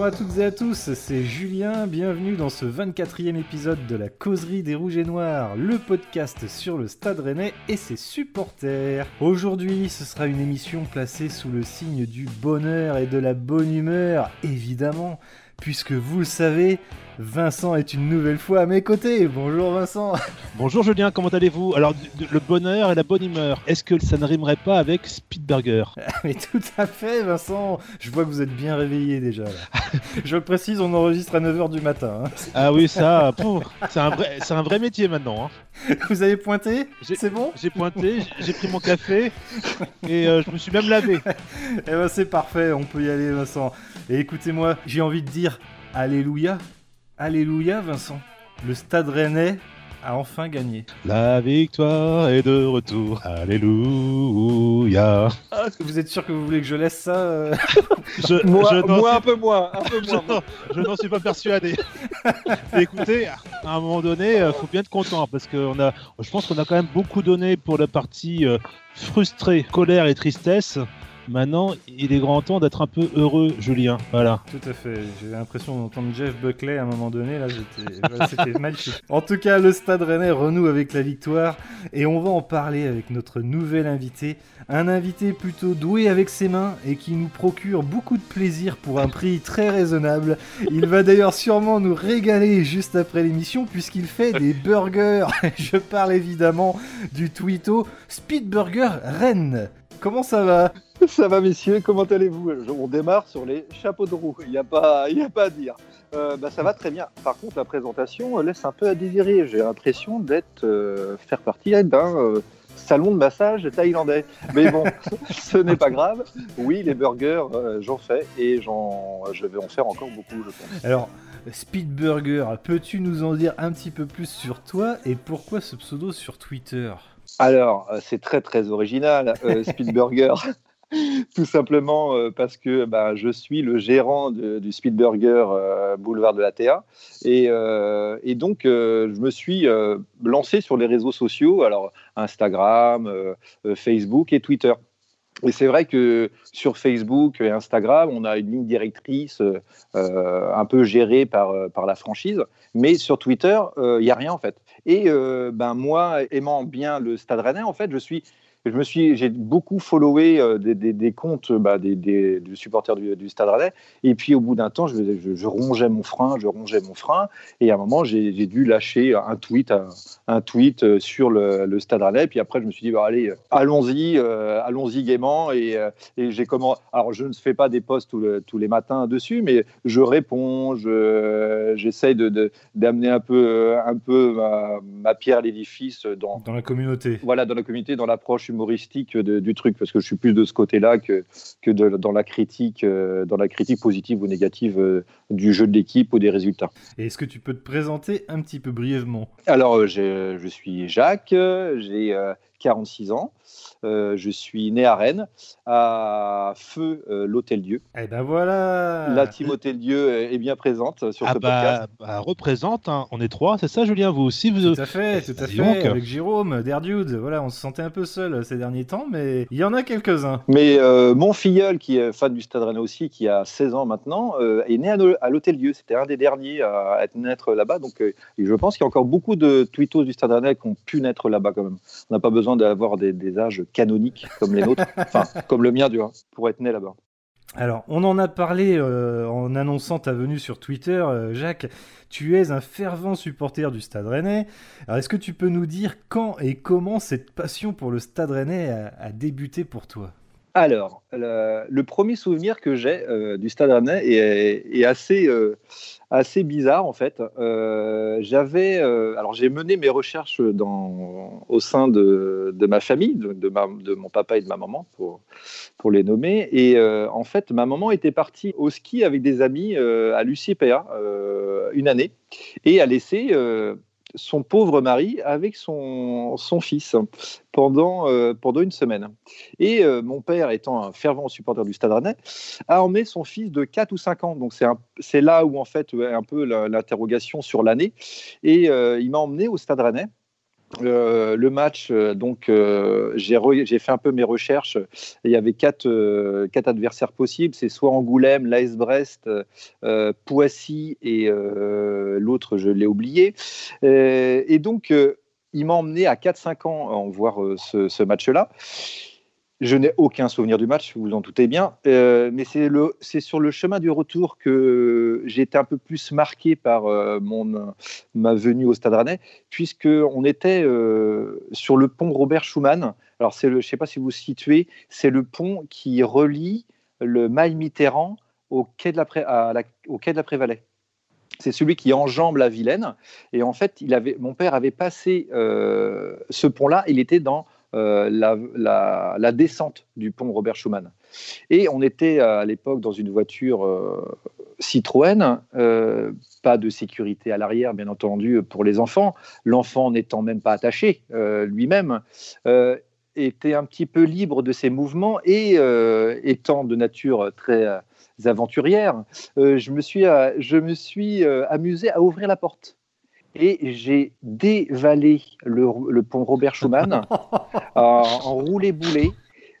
Bonjour à toutes et à tous, c'est Julien, bienvenue dans ce 24e épisode de la Causerie des Rouges et Noirs, le podcast sur le Stade Rennais et ses supporters. Aujourd'hui, ce sera une émission placée sous le signe du bonheur et de la bonne humeur, évidemment, puisque vous le savez, Vincent est une nouvelle fois à mes côtés. Bonjour Vincent. Bonjour Julien, comment allez-vous? Alors, le bonheur et la bonne humeur, est-ce que ça ne rimerait pas avec Speedburger? Mais tout à fait Vincent, je vois que vous êtes bien réveillé déjà. je le précise, on enregistre à 9h du matin. hein. Ah oui, ça, c'est un, vrai- c'est un vrai métier maintenant. hein. Vous avez pointé? C'est bon? J'ai pointé, j'ai- j'ai pris mon café et euh, je me suis même lavé. Eh ben c'est parfait, on peut y aller Vincent. Et écoutez-moi, j'ai envie de dire Alléluia. Alléluia Vincent. Le Stade Rennais a enfin gagné. La victoire est de retour. Alléluia. Vous êtes sûr que vous voulez que je laisse ça euh Je, Moi, je moi suis- un peu moins, un peu je moins. n'en- je n'en suis pas persuadé. Écoutez, à un moment donné, euh, faut bien être content parce que on a, je pense qu'on a quand même beaucoup donné pour la partie euh, frustrée, colère et tristesse. Maintenant, il est grand temps d'être un peu heureux, Julien. Voilà. Tout à fait, j'ai l'impression d'entendre Jeff Buckley à un moment donné, là c'était. En tout cas, le Stade Rennais renoue avec la victoire et on va en parler avec notre nouvel invité. Un invité plutôt doué avec ses mains et qui nous procure beaucoup de plaisir pour un prix très raisonnable. Il va d'ailleurs sûrement nous régaler juste après l'émission puisqu'il fait des burgers. Je parle évidemment du Twito Speed Burger Rennes. Comment ça va? Ça va, messieurs, comment allez-vous? On démarre sur les chapeaux de roue, il n'y a, pas- y a pas à dire. Euh, bah, ça va très bien. Par contre, la présentation euh, laisse un peu à désirer. J'ai l'impression d'être euh, faire partie d'un euh, salon de massage thaïlandais. Mais bon, ce n'est pas grave. Oui, les burgers, j'en fais et j'en, je vais en faire encore beaucoup, je pense. Alors, Speed Burger, peux-tu nous en dire un petit peu plus sur toi et pourquoi ce pseudo sur Twitter? Alors, c'est très très original, euh, Speed Burger. Tout simplement euh, parce que bah, je suis le gérant du Speed Burger euh, Boulevard de la. Et, euh, et donc, euh, je me suis lancé sur les réseaux sociaux, alors Instagram, Facebook et Twitter. Et c'est vrai que sur Facebook et Instagram, on a une ligne directrice un peu gérée par, la franchise. Mais sur Twitter, il n'y a rien en fait. Et ben moi, aimant bien le Stade Rennais, en fait, je suis, je me suis, j'ai beaucoup followé euh, des, des- des comptes bah, des, des- du supporter du, du Stade Rennais. Et puis au bout d'un temps, je, je- je rongeais mon frein, je rongeais mon frein. Et à un moment, j'ai dû lâcher un tweet, un, un tweet euh, sur le, le Stade Rennais. Puis après, je me suis dit, bah, allez, allons-y, euh, allons-y gaiement. Et, euh, et j'ai comment Alors, je ne fais pas des posts tous, le- tous les matins dessus, mais je réponds, je- j'essaye de- de, d'amener un peu, un peu ma, ma pierre à l'édifice dans, dans la communauté voilà, dans la communauté, dans l'approche humoristique de- du truc, parce que je suis plus de ce côté-là que, que de- dans, la critique, euh, dans la critique positive ou négative euh, du jeu de l'équipe ou des résultats. Et est-ce que tu peux te présenter un petit peu brièvement? Alors, euh, j'ai- je suis Jacques, j'ai 46 ans, euh, je suis né à Rennes, à Feu, euh, l'Hôtel Dieu. Eh ben voilà La team Hôtel Dieu est bien présente sur Ah ce bah, podcast. bah, représente, hein. on est trois, c'est ça Julien Vous aussi vous... Tout à fait, tout à fait, donc. avec Jérôme, Derdude, voilà, on se sentait un peu seul ces derniers temps, mais il y en a quelques-uns. Mais euh, mon filleul, qui est fan du Stade Rennais aussi, qui a 16 ans maintenant, euh, est né à, l'Hôtel Dieu. C'était un des derniers à être naître là-bas. Donc, euh, et je pense qu'il y a encore beaucoup de tweetos du Stade Rennais qui ont pu naître là-bas quand même. On n'a pas besoin d'avoir des, des âges canoniques comme les nôtres, enfin, comme le mien, du moins, pour être né là-bas. Alors, on en a parlé euh, en annonçant ta venue sur Twitter, euh, Jacques. Tu es un fervent supporter du Stade Rennais. Alors, est-ce que tu peux nous dire quand et comment cette passion pour le Stade Rennais a, a débuté pour toi? Alors, le, premier souvenir que j'ai euh, du Stade Rennais est, euh, assez bizarre en fait. Euh, J'avais, alors j'ai mené mes recherches dans, au sein de, ma famille, de, de mon papa et de ma maman pour, pour les nommer. Et en fait, ma maman était partie au ski avec des amis à l'UCPA euh, une année et a laissé son pauvre mari avec son, son fils pendant, euh, pendant une semaine. Et euh, mon père, étant un fervent supporter du Stade Rennais, a emmené son fils de 4 ou 5 ans. Donc c'est là où en fait ouais, un peu l'interrogation sur l'année. Et euh, il m'a emmené au Stade Rennais. Euh, le match, euh, donc euh, j'ai fait un peu mes recherches. il y avait quatre, adversaires possibles. C'est soit Angoulême, l'AS Brest, Poissy et l'autre, je l'ai oublié. et donc, il m'a emmené à 4-5 ans en voir ce match-là. Je n'ai aucun souvenir du match, vous vous en doutez bien, euh, mais c'est sur le chemin du retour que j'ai été un peu plus marqué par euh, mon, ma venue au Stade Rennais, puisqu'on était euh, sur le pont Robert Schumann. Alors, je ne sais pas si vous vous situez, c'est le pont qui relie le Mail Mitterrand au quai de la, au quai de la. C'est celui qui enjambe la Vilaine. Et en fait, il avait, mon père avait passé ce pont-là, il était dans euh, la, descente du pont Robert Schumann. Et on était à l'époque dans une voiture euh, Citroën, euh, pas de sécurité à l'arrière, bien entendu, pour les enfants. L'enfant n'étant même pas attaché lui-même, était un petit peu libre de ses mouvements et étant de nature très aventurière, je me suis, je me suis amusé à ouvrir la porte et j'ai dévalé le, pont Robert Schumann en, roulé-boulé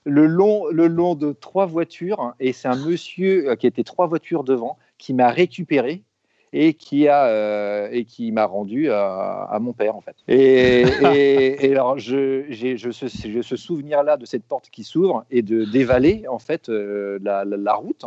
le long, le long de trois voitures. Et c'est un monsieur euh, qui était trois voitures devant qui m'a récupéré et qui a euh, et qui m'a rendu à, mon père en fait. Et, et, alors je, j'ai ce, ce souvenir là de cette porte qui s'ouvre et de dévaler en fait euh, la, la, route.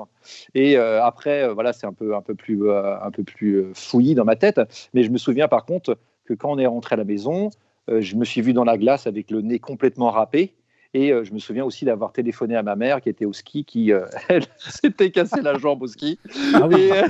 Et euh, après voilà c'est un peu un peu plus un peu plus fouillis dans ma tête, mais je me souviens par contre que quand on est rentré à la maison, je me suis vu dans la glace avec le nez complètement râpé et euh, je me souviens aussi d'avoir téléphoné à ma mère qui était au ski, qui euh, elle s'était cassé la jambe au ski. Ah oui.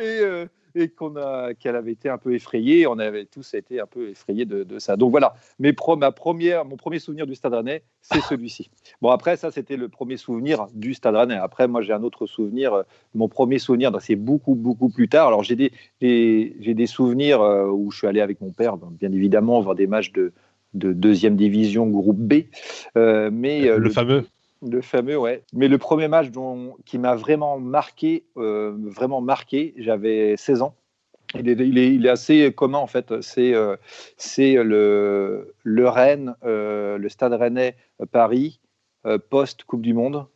Et, euh, et, qu'on a, qu'elle avait été un peu effrayée. On avait tous été un peu effrayés de, ça. Donc voilà, mes pro, ma première, mon premier souvenir du Stade Rennais, c'est celui-ci. Bon après ça, c'était le premier souvenir du Stade Rennais. Après moi j'ai un autre souvenir. Mon premier souvenir, c'est beaucoup beaucoup plus tard. Alors j'ai des, des j'ai des souvenirs où je suis allé avec mon père, bien évidemment, voir des matchs de de deuxième division groupe B. Euh, mais euh, le, fameux. Le fameux, ouais. Mais le premier match dont, qui m'a vraiment marqué, euh, vraiment marqué, j'avais 16 ans. Il est, il, est, assez commun en fait. C'est le, le Rennes, le Stade Rennais Paris post Coupe du Monde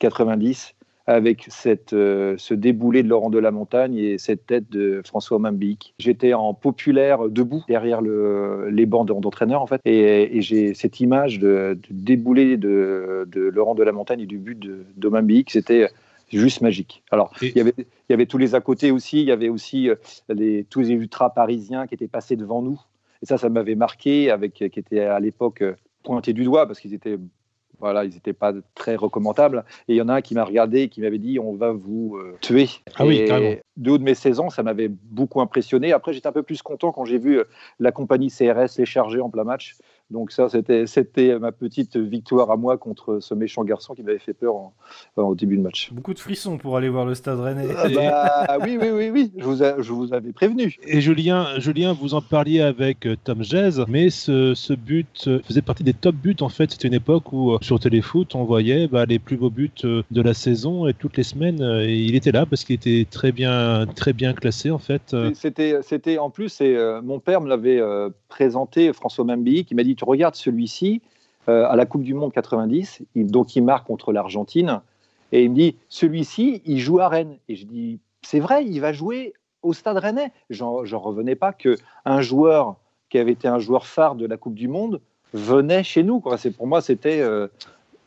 90 avec cette, euh, ce déboulé de Laurent de la Montagne et cette tête de François Mambic. J'étais en populaire debout derrière le, les bancs d'entraîneurs en fait, et, j'ai cette image de, déboulé de, de, Laurent de la Montagne et du but de, de c'était juste magique. Alors, il, y avait, il y avait tous les à côté aussi, il y avait aussi euh, les, tous les ultras parisiens qui étaient passés devant nous. Et ça, ça m'avait marqué, avec, qui étaient à l'époque euh, pointés du doigt parce qu'ils étaient voilà, ils n'étaient pas très recommandables. Et il y en a un qui m'a regardé et qui m'avait dit on va vous euh, tuer. Ah oui, carrément. De haut de mes 16 ans, ça m'avait beaucoup impressionné. Après, j'étais un peu plus content quand j'ai vu euh, la compagnie CRS les charger en plein match. Donc ça, c'était, ma petite victoire à moi contre ce méchant garçon qui m'avait fait peur au début de match. Beaucoup de frissons pour aller voir le Stade Rennais. Ah bah, oui, oui, oui, oui, je vous, je vous avais prévenu. Et Julien, Julien, vous en parliez avec euh, Tom Jazz, mais ce, ce, but euh, faisait partie des top buts en fait. C'était une époque où euh, sur Téléfoot, on voyait bah, les plus beaux buts de la saison et toutes les semaines, il était là parce qu'il était très bien, très bien classé en fait. C'était, c'était en plus, et, mon père me l'avait présenté, François Mambi, qui m'a dit tu regardes celui-ci euh, à la Coupe du Monde 90, donc il marque contre l'Argentine, et il me dit celui-ci, il joue à Rennes. Et je dis c'est vrai, il va jouer au Stade Rennais. J'en revenais pas que un joueur qui avait été un joueur phare de la Coupe du Monde venait chez nous. C'est pour moi, c'était euh,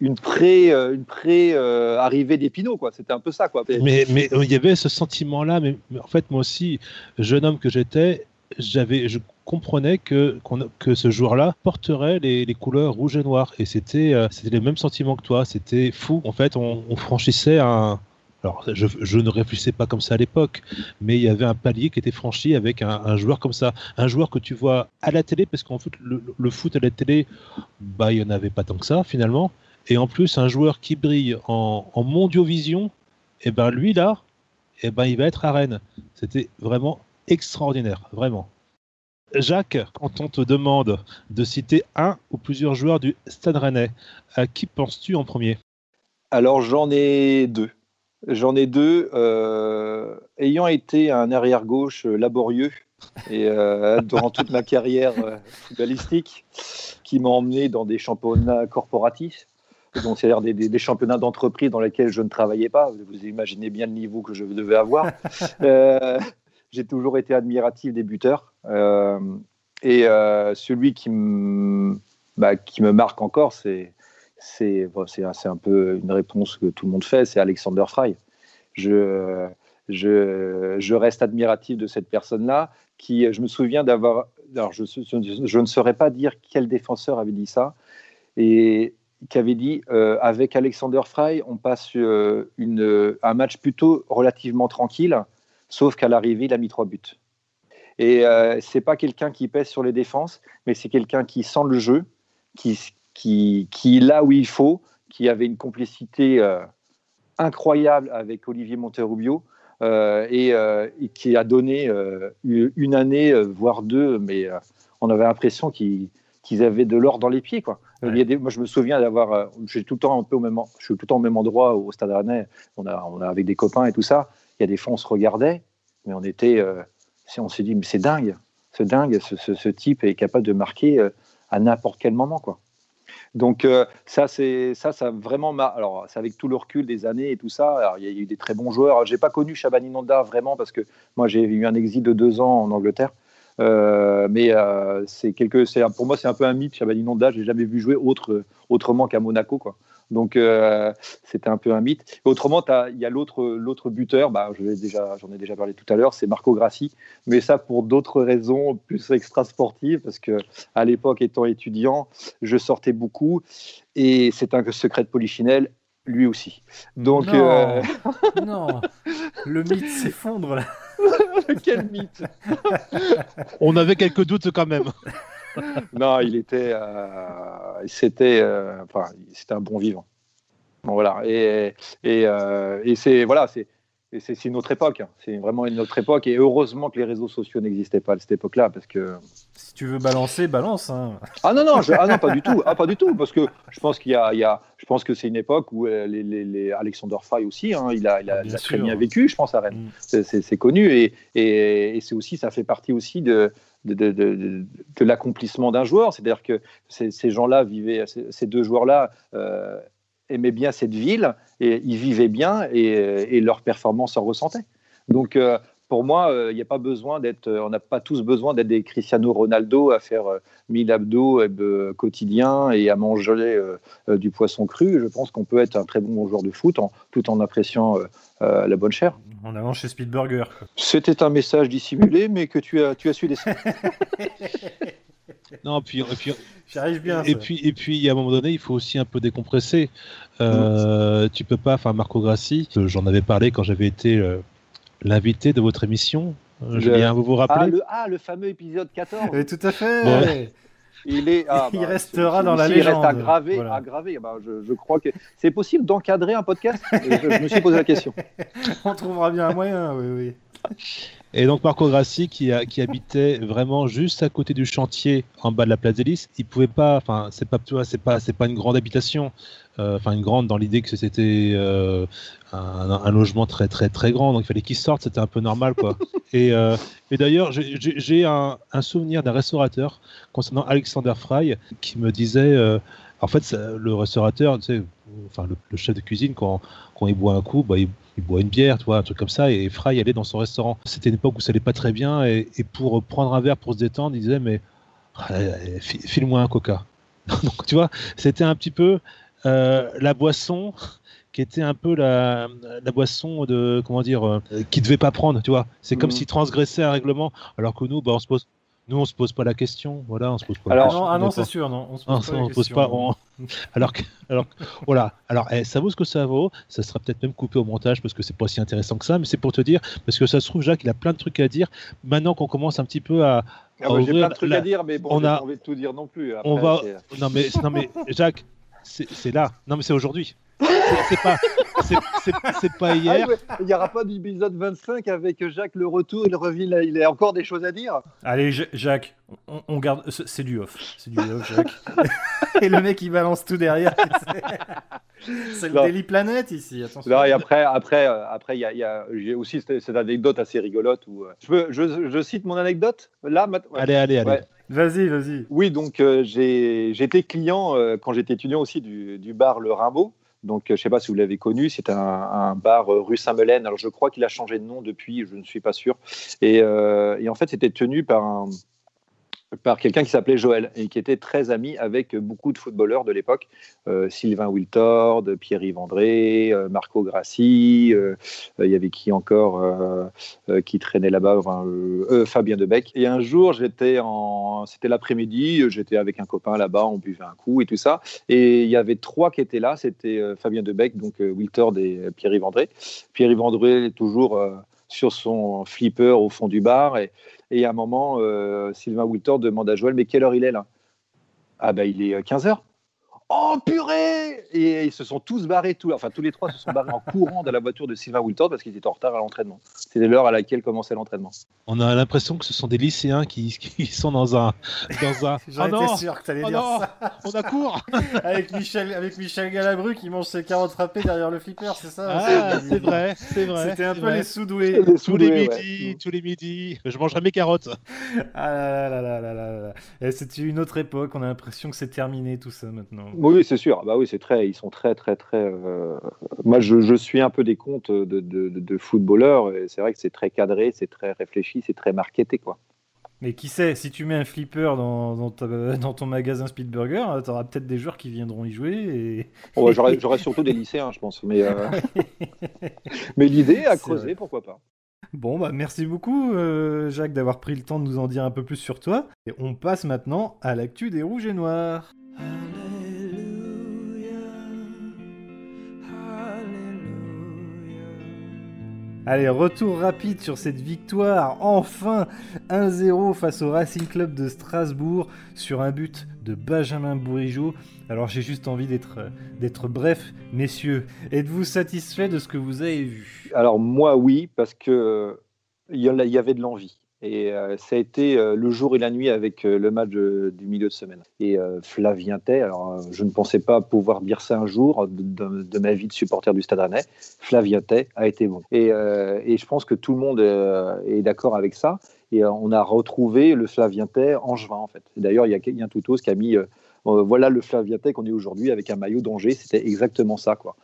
une pré, euh, une pré arrivée d'Épinot, quoi. C'était un peu ça, quoi. Mais, mais il y avait ce sentiment-là. Mais, en fait, moi aussi, jeune homme que j'étais, j'avais, je comprenait que, que ce joueur-là porterait les, couleurs rouge et noir. Et c'était euh, les mêmes sentiments que toi. C'était fou. En fait, on, franchissait un. Alors, je, je, ne réfléchissais pas comme ça à l'époque, mais il y avait un palier qui était franchi avec un, joueur comme ça. Un joueur que tu vois à la télé, parce qu'en fait, le, foot à la télé, bah, il n'y en avait pas tant que ça, finalement. Et en plus, un joueur qui brille en, en mondiovision, eh ben lui, là, eh ben, il va être à Rennes. C'était vraiment extraordinaire, vraiment. Jacques, quand on te demande de citer un ou plusieurs joueurs du Stade Rennais, à qui penses-tu en premier? Alors j'en ai deux. J'en ai deux. Euh, ayant été un arrière-gauche laborieux et euh, durant toute ma carrière euh, footballistique, qui m'a emmené dans des championnats corporatifs, donc c'est-à-dire des, des, championnats d'entreprise dans lesquels je ne travaillais pas. Vous imaginez bien le niveau que je devais avoir. Euh, j'ai toujours été admiratif des buteurs. Euh, et euh, celui qui, bah, qui me marque encore, c'est un peu une réponse que tout le monde fait, c'est Alexander Fry. Je, reste admiratif de cette personne-là, qui, je me souviens d'avoir, alors je, ne saurais pas dire quel défenseur avait dit ça, et qui avait dit, euh, avec Alexander Fry, on passe un match plutôt relativement tranquille, sauf qu'à l'arrivée, il a mis trois buts. Et euh, c'est pas quelqu'un qui pèse sur les défenses, mais c'est quelqu'un qui sent le jeu, qui, qui, qui est là où il faut, qui avait une complicité euh, incroyable avec Olivier Monterrubio euh, et, euh, et, qui a donné une année, voire deux, mais on avait l'impression qu'ils qu avaient de l'or dans les pieds. Quoi. Ouais. Il y a des, moi, je me souviens d'avoir, j'ai tout le temps un peu au même, je suis tout le temps au même endroit au Stade Rennais. On a, on a avec des copains et tout ça. Il y a des fois, on se regardait, mais on était, on s'est dit, mais c'est dingue, c'est dingue, ce, ce, type est capable de marquer à n'importe quel moment, quoi. Donc euh, ça, c'est ça, ça vraiment. Alors c'est avec tout le recul des années et tout ça. Il y a eu des très bons joueurs. J'ai pas connu Shabani Nonda vraiment parce que moi j'ai eu un exil de deux ans en Angleterre. Euh, mais euh, c'est quelque, c'est pour moi c'est un peu un mythe. Shabani Nonda, j'ai jamais vu jouer autre, autrement qu'à Monaco, quoi. Donc euh, c'était un peu un mythe. Et autrement, il y a l'autre l'autre buteur, bah, je déjà, j'en ai déjà parlé tout à l'heure, c'est Marco Grassi, mais ça pour d'autres raisons plus extra-sportives, parce que à l'époque, étant étudiant, je sortais beaucoup, et c'est un secret de Polichinelle, lui aussi. Donc non, euh... non. le mythe s'effondre là. Quel mythe On avait quelques doutes quand même non, il était, euh, c'était, euh, enfin, c'était un bon vivant. Bon, voilà. Et, et, euh, et c'est voilà, c'est c'est une autre époque. Hein. C'est vraiment une autre époque. Et heureusement que les réseaux sociaux n'existaient pas à cette époque-là, parce que si tu veux balancer, balance. Hein. Ah non non, je, ah non pas du tout. Ah pas du tout, parce que je pense qu'il y a, il y a, je pense que c'est une époque où les, les, les Alexander Fry aussi, hein, il a, il a, bien il a très bien vécu, je pense à Rennes. Mm. C'est connu et, et, et c'est aussi, ça fait partie aussi de de, l'accomplissement d'un joueur. C'est-à-dire que ces, gens-là vivaient, ces, ces, deux joueurs-là euh, aimaient bien cette ville et ils vivaient bien et, et leur performance en ressentait. Donc, euh, pour moi, il euh, n'y a pas besoin d'être, on n'a pas tous besoin d'être des Cristiano Ronaldo à faire 1000 abdos euh, quotidiens et à manger euh, du poisson cru. Je pense qu'on peut être un très bon joueur de foot en, tout en appréciant la bonne chair. En allant chez Speedburger. C'était un message dissimulé, mais que tu as, tu as su laisser. non, puis, et puis j'arrive bien. Et ça. puis, et puis, à un moment donné, il faut aussi un peu décompresser. Euh, mmh. Tu peux pas, enfin, Marco Grassi, j'en avais parlé quand j'avais été euh, l'invité de votre émission. Euh, Julien, vous vous rappelez ah le, ah, le fameux épisode 14. Oui, tout à fait. Ouais. Il, est, ah, il bah, restera dans la légende. Il reste aggravé. Voilà. aggravé. Bah, je, je, crois que c'est possible d'encadrer un podcast? je, je, me suis posé la question. On trouvera bien un moyen, oui, oui. Et donc Marco Grassi qui, a, qui, habitait vraiment juste à côté du chantier en bas de la place Lys, il pouvait pas, enfin c'est pas, tu vois, c'est pas, c'est pas une grande habitation, enfin euh, une grande dans l'idée que c'était euh, un, un, logement très très très grand, donc il fallait qu'il sorte, c'était un peu normal quoi. et, euh, et d'ailleurs j'ai un, un, souvenir d'un restaurateur concernant Alexander Fry qui me disait, en fait ça, le restaurateur, tu sais, enfin le, le, chef de cuisine quand, quand il boit un coup, bah, il il boit une bière, tu vois, un truc comme ça, et Fry allait dans son restaurant. C'était une époque où ça allait pas très bien, et, et, pour prendre un verre pour se détendre, il disait, mais file-moi un coca. Donc, tu vois, c'était un petit peu euh, la boisson qui était un peu la, la boisson de, comment dire, euh, qui devait pas prendre, tu vois. C'est mmh. comme s'il transgressait un règlement, alors que nous, bah, on se pose, nous, on se pose pas la question. Voilà, on se pose pas. Alors, la question. non, ah non, c'est sûr, non. On se pose non, pas. On pose pas on... alors que, alors, voilà. Alors, eh, ça vaut ce que ça vaut. Ça sera peut-être même coupé au montage parce que c'est pas si intéressant que ça, mais c'est pour te dire parce que ça se trouve, Jacques, il a plein de trucs à dire. Maintenant qu'on commence un petit peu à. Ah bah, J'ai plein de trucs la... à dire, mais bon, on a envie de tout dire non plus. Après, on va. Non mais, non mais, Jacques, c'est là. Non mais c'est aujourd'hui. C'est pas, c'est pas hier. Ah, il n'y aura pas d'épisode 25 avec Jacques le retour, il revient, il a encore des choses à dire. Allez, Jacques, on, garde. C'est du off. C'est du off, Jacques. et le mec, il balance tout derrière. C'est le Daily Planet ici, attention. et après, après, euh, après, il y a, j'ai aussi cette, anecdote assez rigolote où euh, je, je, cite mon anecdote là. Allez, allez, allez. Vas-y, vas-y. Oui, donc euh, j'ai, j'étais client quand j'étais étudiant aussi du, du, bar Le Rimbaud. Donc, je ne sais pas si vous l'avez connu, c'est un, bar rue Saint-Melaine. Alors, je crois qu'il a changé de nom depuis, je ne suis pas sûr. Et, et en fait, c'était tenu par un, par quelqu'un qui s'appelait Joël et qui était très ami avec beaucoup de footballeurs de l'époque, euh, Sylvain Wiltord, Pierre-Yves André, euh, Marco Grassi, euh, il y avait qui encore qui traînait là-bas, Fabien Debec. Et un jour, j'étais en, c'était l'après-midi, j'étais avec un copain là-bas, on buvait un coup et tout ça, et il y avait trois qui étaient là, c'était Fabien Debec, donc Wiltord et Pierre-Yves André. Pierre-Yves André est toujours sur son flipper au fond du bar et et à un moment, euh, Sylvain Wiltor demande à Joël, mais quelle heure il est là? Ah ben il est 15h. Oh purée Et ils se sont tous barrés, tous, enfin tous les trois se sont barrés en courant de la voiture de Sylvain Wiltord parce qu'ils étaient en retard à l'entraînement. C'était l'heure à laquelle commençait l'entraînement. On a l'impression que ce sont des lycéens qui, qui sont dans un. Dans un... J'en oh sûr que tu allais oh dire ça. On a cours avec, Michel, avec Michel Galabru qui mange ses carottes râpées derrière le flipper, c'est ça ah, C'est vrai, c'est vrai. C'était un peu les sous-doués. tous les midis, tous les midis. Je mangerai mes carottes. Ah là là là là là là. C'était une autre époque, on a l'impression que c'est terminé tout ça maintenant. Oui, c'est sûr. Bah oui, c'est très, ils sont très, très, très. Euh, moi, je, je, suis un peu des comptes de, de, de footballeurs. Et c'est vrai que c'est très cadré, c'est très réfléchi, c'est très marketé, quoi. Mais qui sait, si tu mets un flipper dans, dans, dans ton magasin Speedburger, euh, tu auras peut-être des joueurs qui viendront y jouer. Et... Oh, J'aurais surtout des lycéens, je pense. Mais, euh, mais l'idée à creuser, pourquoi pas. Bon, bah merci beaucoup, Jacques, d'avoir pris le temps de nous en dire un peu plus sur toi. Et on passe maintenant à l'actu des rouges et noirs. Allez, retour rapide sur cette victoire, enfin 1-0 face au Racing Club de Strasbourg sur un but de Benjamin Bourigeau. Alors j'ai juste envie d'être bref, messieurs. Êtes-vous satisfait de ce que vous avez vu? Alors moi oui, parce que il y avait de l'envie. Et euh, ça a été euh, le jour et la nuit avec euh, le match du milieu de semaine. Et Flavien Tay, alors je ne pensais pas pouvoir dire ça un jour de, ma vie de supporter du Stade Rennais, Flavien Tay a été bon. Et, je pense que tout le monde est d'accord avec ça. Et on a retrouvé le Flavien Tay en juin en fait. D'ailleurs, il y a Yann Toutos qui a mis voilà le Flavien Tay qu'on est aujourd'hui avec un maillot d'Angers. C'était exactement ça. Quoi.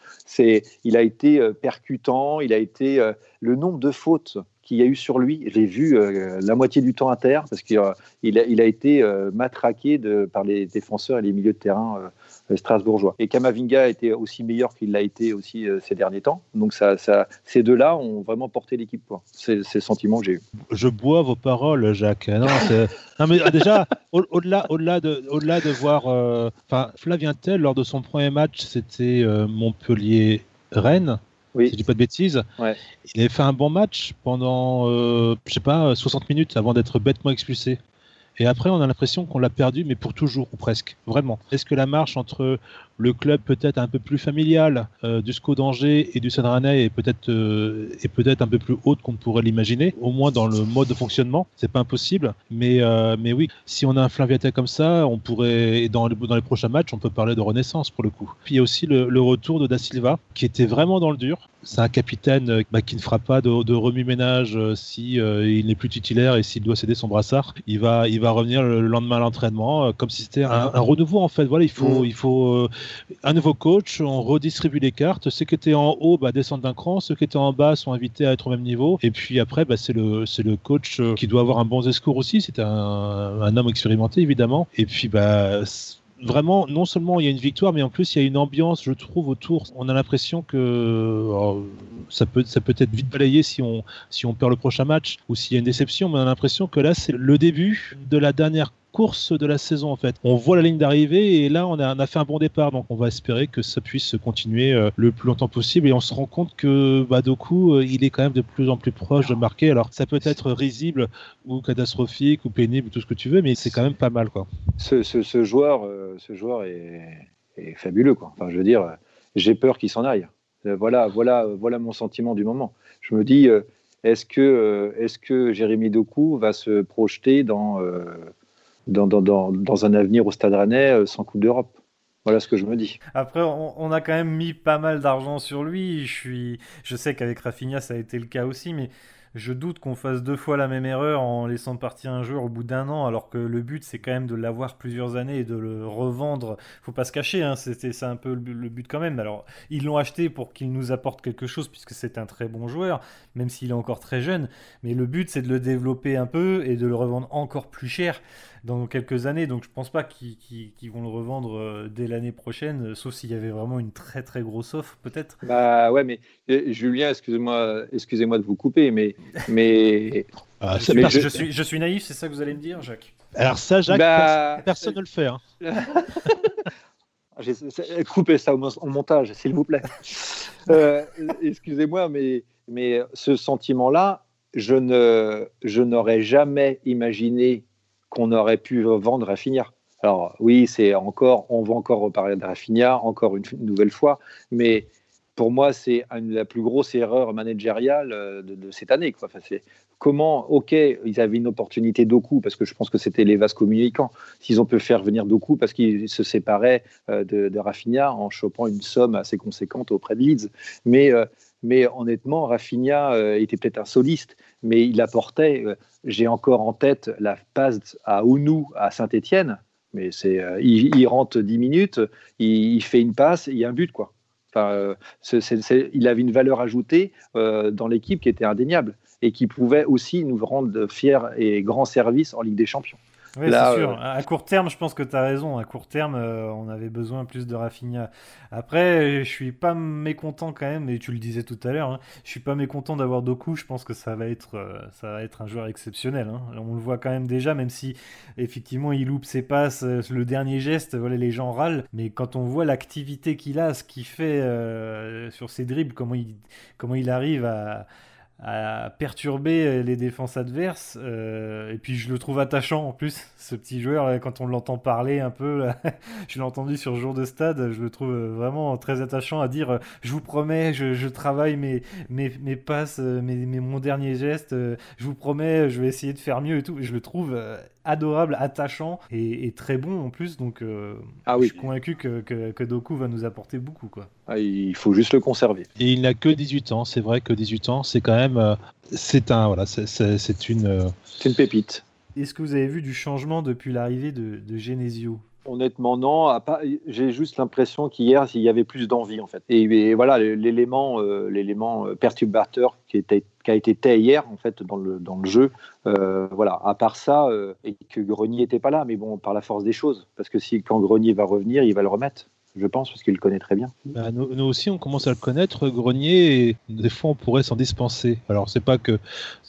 Il a été percutant, il a été le nombre de fautes qu'il y a eu sur lui. J'ai vu euh, la moitié du temps à terre parce qu'il euh, a, été euh, matraqué par les défenseurs et les milieux de terrain strasbourgeois. Et Kamavinga été aussi meilleur qu'il l'a été aussi ces derniers temps. Donc ces deux-là ont vraiment porté l'équipe. C'est le sentiment que j'ai eu. Je bois vos paroles, Jacques. Non, mais déjà, au-delà, au-delà de, voir, enfin, Flavien Tell lors de son premier match, c'était Montpellier. Oui. si je dis pas de bêtises. Il avait fait un bon match pendant, euh, je sais pas, 60 minutes avant d'être bêtement expulsé. Et après, on a l'impression qu'on l'a perdu, mais pour toujours, ou presque. Vraiment. Est-ce que la marche entre le club peut-être un peu plus familial euh, du SCO d'Angers et du Rennais est peut-être euh, peut-être un peu plus haute qu'on pourrait l'imaginer, au moins dans le mode de fonctionnement. C'est pas impossible, mais euh, mais oui, si on a un Flaviata comme ça, on pourrait dans les, dans les prochains matchs, on peut parler de renaissance pour le coup. Puis il y a aussi le, retour de Da Silva qui était vraiment dans le dur. C'est un capitaine bah, qui ne fera pas de, de remue-ménage si il n'est plus titulaire et s'il doit céder son brassard. Il va revenir le lendemain à l'entraînement comme si c'était un, un, renouveau en fait. Voilà, il faut mmh. il faut un nouveau coach, on redistribue les cartes. Ceux qui étaient en haut bah, descendent d'un cran, ceux qui étaient en bas sont invités à être au même niveau. Et puis après, bah, c'est le, c'est le coach euh, qui doit avoir un bon discours aussi. C'est un, un homme expérimenté, évidemment. Et puis, bah, vraiment, non seulement il y a une victoire, mais en plus il y a une ambiance, je trouve, autour. On a l'impression que ça peut, ça peut être vite balayé si on, si on perd le prochain match ou s'il y a une déception, mais on a l'impression que là, c'est le début de la dernière course de la saison en fait. On voit la ligne d'arrivée et là on a, fait un bon départ donc on va espérer que ça puisse continuer euh, le plus longtemps possible et on se rend compte que coup euh, il est quand même de plus en plus proche de marquer. Alors ça peut être risible ou catastrophique ou pénible, tout ce que tu veux, mais c'est quand même pas mal quoi. Ce, joueur, ce joueur euh, est, est, fabuleux quoi. Enfin je veux dire, j'ai peur qu'il s'en aille. Voilà, voilà, voilà mon sentiment du moment. Je me dis, est-ce que, est que Jérémy Doku va se projeter dans, dans, un avenir au Stade Rennais sans Coupe d'Europe voilà ce que je me dis. Après, on, a quand même mis pas mal d'argent sur lui. Je, suis, je sais qu'avec Rafinha, ça a été le cas aussi, mais je doute qu'on fasse deux fois la même erreur en laissant partir un joueur au bout d'un an, alors que le but c'est quand même de l'avoir plusieurs années et de le revendre. Faut pas se cacher, hein, c'était c'est un peu le but quand même. Alors ils l'ont acheté pour qu'il nous apporte quelque chose puisque c'est un très bon joueur, même s'il est encore très jeune. Mais le but c'est de le développer un peu et de le revendre encore plus cher dans quelques années. Donc je pense pas qu'ils vont le revendre euh, dès l'année prochaine, euh, sauf s'il y avait vraiment une très très grosse offre peut-être. Bah ouais, mais euh, Julien, excusez-moi, excusez-moi de vous couper, mais mais, ah, je... suis je suis naïf, c'est ça que vous allez me dire, Jacques? Alors ça, Jacques, bah, personne ne le fait. Hein. Coupez ça au, montage, s'il vous plaît. excusez-moi, mais mais ce sentiment-là, je ne je n'aurais jamais imaginé qu'on aurait pu vendre Rafinha. Alors oui, c'est encore, on va encore reparler de Rafinha, encore une, nouvelle fois, mais pour moi, c'est la plus grosse erreur managériale euh, de, cette année. Comment, ok, ils avaient une opportunité Doku, parce que je pense que c'était les vases communicants. S'ils ont pu faire venir Doku parce qu'ils se séparaient euh, de, de, Rafinha en chopant une somme assez conséquente auprès de Leeds. Mais euh, mais honnêtement, Rafinha était peut-être un soliste, mais il apportait. J'ai encore en tête la passe à Ounou à Saint-Etienne, mais c'est, il, rentre 10 minutes, il, fait une passe, il y a un but quoi. Enfin, il avait une valeur ajoutée dans l'équipe qui était indéniable et qui pouvait aussi nous rendre fiers et grands services en Ligue des Champions. Oui, c'est sûr. À court terme, je pense que tu as raison. À court terme, euh, on avait besoin plus de Rafinha. Après, je suis pas mécontent quand même, et tu le disais tout à l'heure, hein, je suis pas mécontent d'avoir Doku. Je pense que ça va être, euh, ça va être un joueur exceptionnel. Hein. On le voit quand même déjà, même si effectivement il loupe ses passes, euh, le dernier geste, voilà, les gens râlent. Mais quand on voit l'activité qu'il a, ce qu'il fait sur ses dribbles, comment il, comment il arrive à à perturber euh, les défenses adverses. Euh, et puis je le trouve attachant en plus, ce petit joueur, quand on l'entend parler un peu, je l'ai entendu sur jour de stade, je le trouve euh, vraiment très attachant à dire je vous promets, je, travaille mes, mes, mes passes, mes, mes, mon dernier geste, je vous promets, je vais essayer de faire mieux et tout. je le trouve adorable, attachant et, très bon en plus. Donc ah oui. je suis convaincu que, que, Doku va nous apporter beaucoup. Quoi. Ah, il faut juste le conserver. Et il n'a que 18 ans, c'est vrai que 18 ans, c'est quand même euh, c'est un voilà, c'est une. Euh, c'est une pépite. Est-ce que vous avez vu du changement depuis l'arrivée de, Genesio? Honnêtement, non. J'ai juste l'impression qu'hier, il y avait plus d'envie, en fait. Et, voilà, l'élément, euh, l'élément perturbateur qui, était, qui a été tait hier, en fait, dans le, dans le jeu. voilà. À part ça, et que Grenier n'était pas là, mais bon, par la force des choses, parce que si quand Grenier va revenir, il va le remettre je pense, parce qu'il le connaît très bien. Bah, nous, aussi, on commence à le connaître, Grenier, et des fois, on pourrait s'en dispenser. Alors, c'est pas que,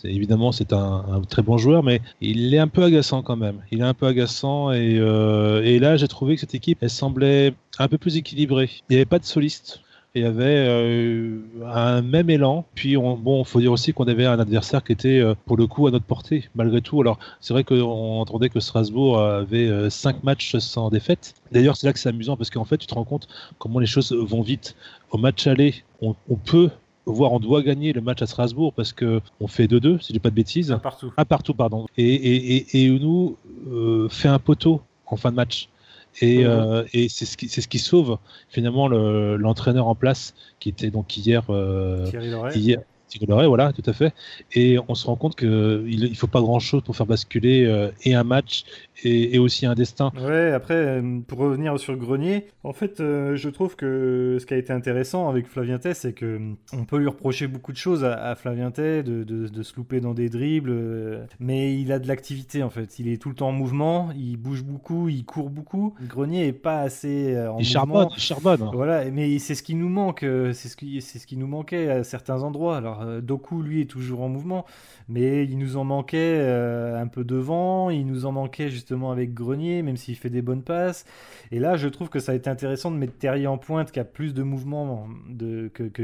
évidemment, c'est un, très bon joueur, mais il est un peu agaçant quand même. Il est un peu agaçant, et, euh, et là, j'ai trouvé que cette équipe, elle semblait un peu plus équilibrée. Il n'y avait pas de soliste il y avait euh, un même élan. Puis, on, bon, faut dire aussi qu'on avait un adversaire qui était, euh, pour le coup, à notre portée, malgré tout. Alors, c'est vrai qu'on entendait que Strasbourg avait euh, cinq matchs sans défaite. D'ailleurs, c'est là que c'est amusant parce qu'en fait, tu te rends compte comment les choses vont vite. Au match aller, on, peut voire on doit gagner le match à Strasbourg parce que on fait 2-2, si je dis pas de bêtises. Un partout. Un partout, pardon. Et, et, et, nous fait un poteau en fin de match. Et, euh, et c'est ce qui c'est ce qui sauve finalement l'entraîneur en place qui était donc hier euh, hier voilà, tout à fait. Et on se rend compte qu'il ne faut pas grand-chose pour faire basculer euh, et un match et, aussi un destin. Ouais, après, euh, pour revenir sur Grenier, en fait, euh, je trouve que ce qui a été intéressant avec Flavien Tay, c'est que on peut lui reprocher beaucoup de choses à, Flavien Tay, de, de, se louper dans des dribbles, mais il a de l'activité en fait. Il est tout le temps en mouvement, il bouge beaucoup, il court beaucoup. Grenier est pas assez en il mouvement. il charbonne. Voilà, mais c'est ce qui nous manque, c'est ce qui, c'est ce qui nous manquait à certains endroits. Alors euh, Doku, lui, est toujours en mouvement, mais il nous en manquait euh, un peu devant, il nous en manquait justement avec Grenier, même s'il fait des bonnes passes. Et là, je trouve que ça a été intéressant de mettre Terrier en pointe, qui a plus de mouvement de, que, que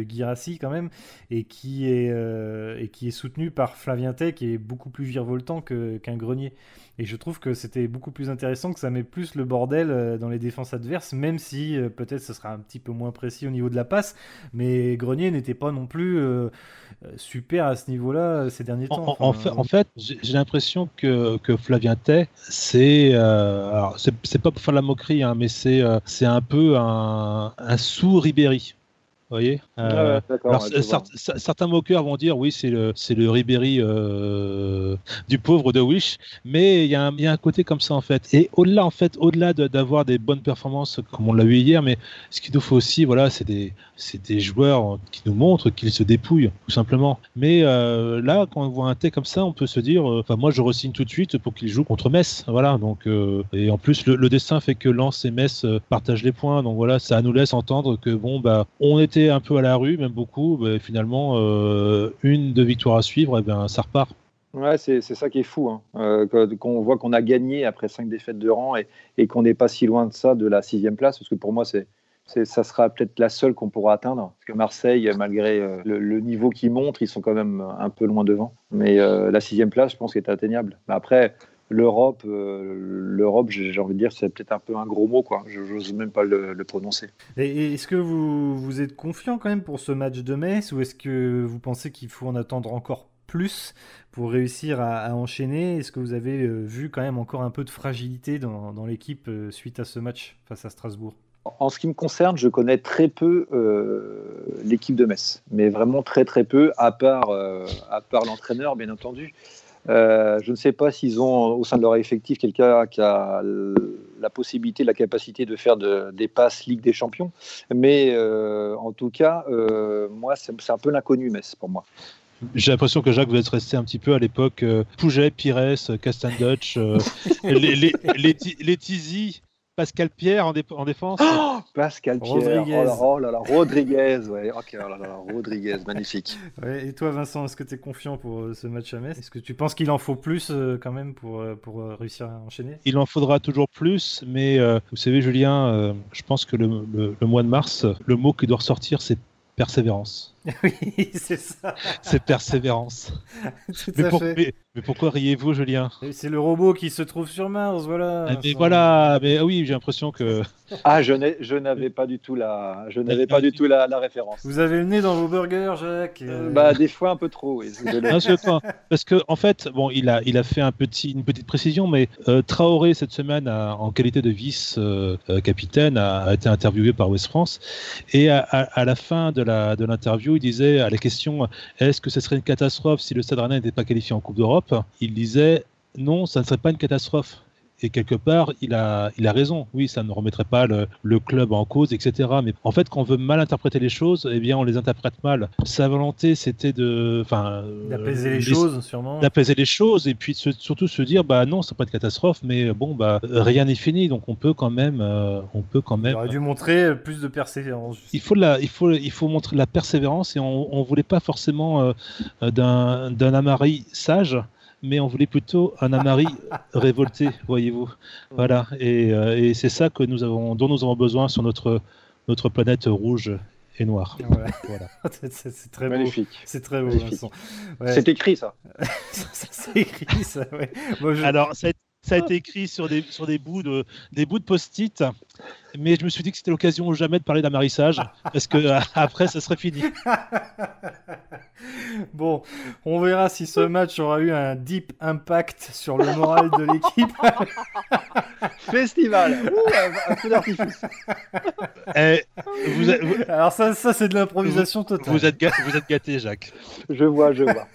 quand même, et qui est, euh, et qui est soutenu par Flavien Tay, qui est beaucoup plus virevoltant qu'un Grenier. Et je trouve que c'était beaucoup plus intéressant que ça met plus le bordel dans les défenses adverses, même si peut-être ce sera un petit peu moins précis au niveau de la passe. Mais Grenier n'était pas non plus super à ce niveau-là ces derniers temps. En, fait, en fait j'ai l'impression que, que Flavien Tay, c'est. alors, c'est pas pour faire la moquerie, hein, mais c'est c'est un peu un, un sous-Ribéry voyez euh, certains moqueurs vont dire oui c'est le c'est le Ribéry euh, du pauvre de Wish mais il y, a un côté comme ça en fait. Et au-delà en fait au-delà d'avoir des bonnes performances comme on l'a vu hier mais ce qu'il nous faut aussi voilà c'est des c'est des joueurs qui nous montrent qu'ils se dépouillent tout simplement. Mais euh, là quand on voit un T comme ça on peut se dire enfin moi je resigne tout de suite pour qu'il joue contre Metz voilà donc et en plus le, destin fait que Lens et Metz partagent les points donc voilà ça nous laisse entendre que bon bah on était un peu à la rue, même beaucoup, bah, finalement, euh, une, deux victoires à suivre, et bien, ça repart. Ouais, c'est ça qui est fou. Hein. Euh, qu'on voit qu'on a gagné après cinq défaites de rang et, et qu'on n'est pas si loin de ça, de la sixième place, parce que pour moi, c'est ça sera peut-être la seule qu'on pourra atteindre. Parce que Marseille, malgré euh, le, niveau qu'ils montrent, ils sont quand même un peu loin devant. Mais la sixième place, je pense est atteignable. Mais après, l'Europe, euh, l'Europe, j'ai envie de dire, c'est peut-être un peu un gros mot, quoi. Je n'ose même pas le, prononcer. Et, est-ce que vous, vous êtes confiant quand même pour ce match de Metz, ou est-ce que vous pensez qu'il faut en attendre encore plus pour réussir à, enchaîner? Est-ce que vous avez euh, vu quand même encore un peu de fragilité dans, dans l'équipe euh, suite à ce match face à Strasbourg? En ce qui me concerne, je connais très peu l'équipe de Metz, mais vraiment très très peu, à part, à part l'entraîneur, bien entendu. Euh, je ne sais pas s'ils ont au sein de leur effectif quelqu'un qui a la possibilité, la capacité de faire des passes Ligue des Champions. Mais euh, en tout cas, euh, moi, c'est un peu l'inconnu, Metz, pour moi. J'ai l'impression que Jacques, vous êtes resté un petit peu à l'époque Pouget, Pires, Castan Dutch, les, les, les, les Tizi Pascal Pierre en, en défense. Oh, Pascal Pierre. Rodriguez. Oh là, là, Rodriguez. Ouais. Ok, oh là là, Rodriguez, magnifique. et toi, Vincent, est-ce que tu es confiant pour euh, ce match à Metz? Est-ce que tu penses qu'il en faut plus euh, quand même pour, euh, pour réussir à enchaîner? Il en faudra toujours plus, mais vous savez, Julien, je pense que le, le, mois de mars, le mot qui doit ressortir, c'est persévérance. Oui, c'est ça. C'est persévérance. mais, pourquoi riez-vous, Julien? C'est le robot qui se trouve sur Mars, voilà. Ah, mais voilà, mais ah oui, j'ai l'impression que. Ah, je n'avais pas du tout la, je n'avais pas du tout la, référence. Vous avez le nez dans vos burgers, Jacques euh, Bah, des fois un peu trop, oui. parce que en fait, bon, il a, il a fait un petit, une petite précision, mais euh, Traoré cette semaine, en qualité de vice-capitaine, a, été interviewé par West France, et à, à la fin de la de l'interview il disait à la question est-ce que ce serait une catastrophe si le Stade n'était pas qualifié en Coupe d'Europe? Il disait non, ça ne serait pas une catastrophe. Et quelque part, il a, il a raison. Oui, ça ne remettrait pas le, club en cause, etc. Mais en fait, quand on veut mal interpréter les choses, eh bien, on les interprète mal. Sa volonté, c'était de, enfin, d'apaiser les, choses, sûrement. D'apaiser les choses, et puis surtout se dire, bah non, c'est pas de catastrophe, mais bon, bah rien n'est fini, donc on peut quand même, euh, on peut quand même. Il aurait dû montrer plus de persévérance. Il faut la, il faut, il faut montrer la persévérance, et on, on voulait pas forcément euh, d'un, d'un amari sage mais on voulait plutôt un Amari révolté, voyez-vous. Voilà, euh, et, c'est ça que nous avons, dont nous avons besoin sur notre, notre planète rouge et noire. Voilà. c'est très Magnifique. C'est très beau. C'est écrit ça. c'est écrit ça. Ouais. Alors ça a, ça a, été écrit sur des sur des bouts de des bouts de post-it mais je me suis dit que c'était l'occasion ou jamais de parler d'amarissage, parce que après, ça serait fini. bon, on verra si ce match aura eu un deep impact sur le moral de l'équipe. Festival, un, coup d'artifice. Eh, Alors ça, ça c'est de l'improvisation totale. Vous êtes, vous êtes gâté, Jacques. Je vois, je vois.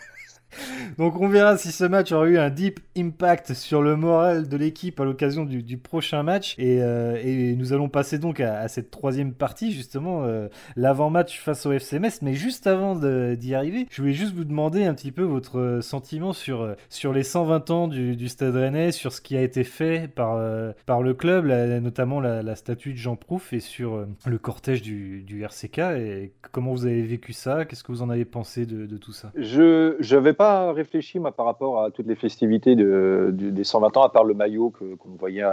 Donc on verra si ce match aura eu un deep impact sur le moral de l'équipe à l'occasion du, prochain match. Euh, et, nous allons passer donc à, cette troisième partie, justement, euh, l'avant-match face au FC Metz. Mais juste avant d'y arriver, je voulais juste vous demander un petit peu votre sentiment sur, sur les 120 ans du, Stade Rennais, sur ce qui a été fait par, euh, par le club, notamment la, statue de Jean Prouf et sur le cortège du, RCK. Et comment vous avez vécu ça? Qu'est-ce que vous en avez pensé de, de tout ça? Je n'avais pas réfléchi moi, par rapport à toutes les festivités de, des 120 ans, à part le maillot qu'on voyait,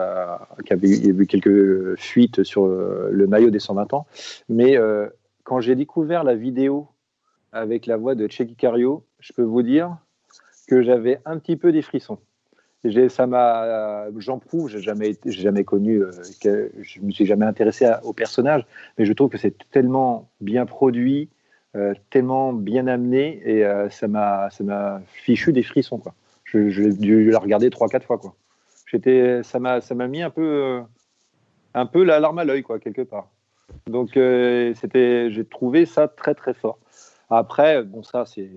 qu'il y avait eu quelques fuites sur euh, le maillot des 120 ans. Mais euh, quand j'ai découvert la vidéo avec la voix de Checky Cario, je peux vous dire que j'avais un petit peu des frissons. j'en prouve, j'ai jamais, jamais connu, que, je me suis jamais intéressé au personnage, mais je trouve que c'est tellement bien produit, tellement bien amené, et ça m'a, ça m'a fichu des frissons quoi. J'ai dû la regarder trois, quatre fois quoi. Ça m'a, mis un peu, un peu la larme à l'œil quelque part. Donc c'était, j'ai trouvé ça très très fort. Après, bon ça c'est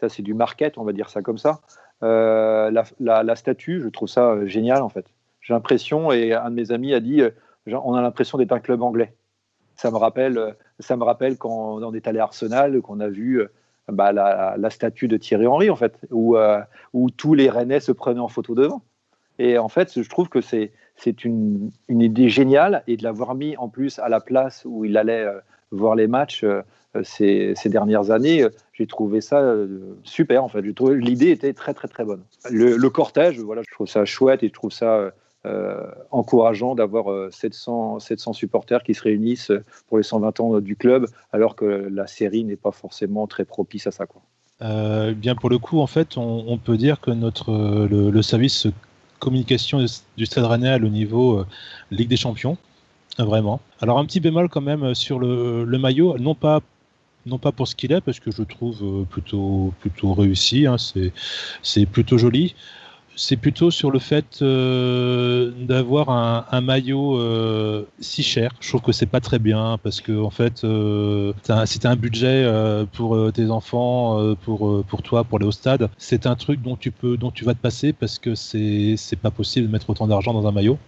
ça, c'est du market, on va dire ça comme ça. Euh, la, statue, je trouve ça euh, génial en fait. J'ai l'impression, et un de mes amis a dit, euh, on a l'impression d'être un club anglais. Ça me rappelle, ça me rappelle quand on est allé à Arsenal, qu'on a vu bah, la, statue de Thierry Henry en fait, où, où tous les Rennais se prenaient en photo devant. Et en fait, je trouve que c'est une, idée géniale et de l'avoir mis en plus à la place où il allait voir les matchs, euh, ces, dernières années, euh, j'ai trouvé ça euh, super en fait. L'idée était très très très bonne. Le, cortège, voilà, je trouve ça chouette et je trouve ça encourageant d'avoir 700, 700 supporters qui se réunissent pour les 120 ans du club, alors que la série n'est pas forcément très propice à ça. Quoi. bien pour le coup, en fait, on, peut dire que notre le, service communication du Stade Rennais au niveau Ligue des Champions, vraiment. Alors un petit bémol quand même sur le, le maillot, non pas non pas pour ce qu'il est, parce que je trouve euh, plutôt, plutôt réussi, hein, c'est plutôt joli. C'est plutôt sur le fait euh, d'avoir un, maillot euh, si cher. Je trouve que c'est pas très bien parce que en fait, si tu as un budget pour tes enfants, pour pour toi, pour aller au stade, c'est un truc dont tu peux, dont tu vas te passer parce que c'est c'est pas possible de mettre autant d'argent dans un maillot.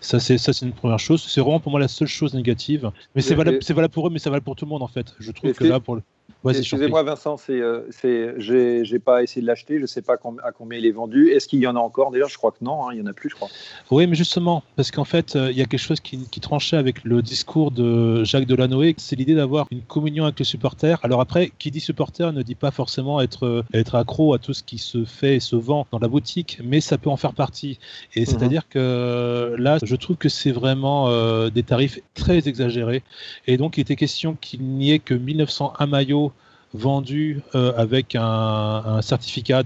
Ça, c'est ça, c'est une première chose. C'est vraiment pour moi la seule chose négative. Mais c'est valable, c'est valable pour eux, mais ça valable pour tout le monde en fait. Je trouve que là, pour le... Excusez-moi, Vincent, c'est, euh, c'est, j'ai, pas essayé de l'acheter, je ne sais pas à combien il est vendu. Est-ce qu'il y en a encore? D'ailleurs, je crois que non, hein, il y en a plus, je crois. Oui, mais justement, parce qu'en fait, euh, il y a quelque chose qui, tranchait avec le discours de Jacques Delanoë, c'est l'idée d'avoir une communion avec le supporter. Alors après, qui dit supporter ne dit pas forcément être, euh, être accro à tout ce qui se fait et se vend dans la boutique, mais ça peut en faire partie. Et mhm. c'est-à-dire que là, je trouve que c'est vraiment des tarifs très exagérés. Et donc, il était question qu'il n'y ait que 1901 maillots vendu euh, avec un, certificat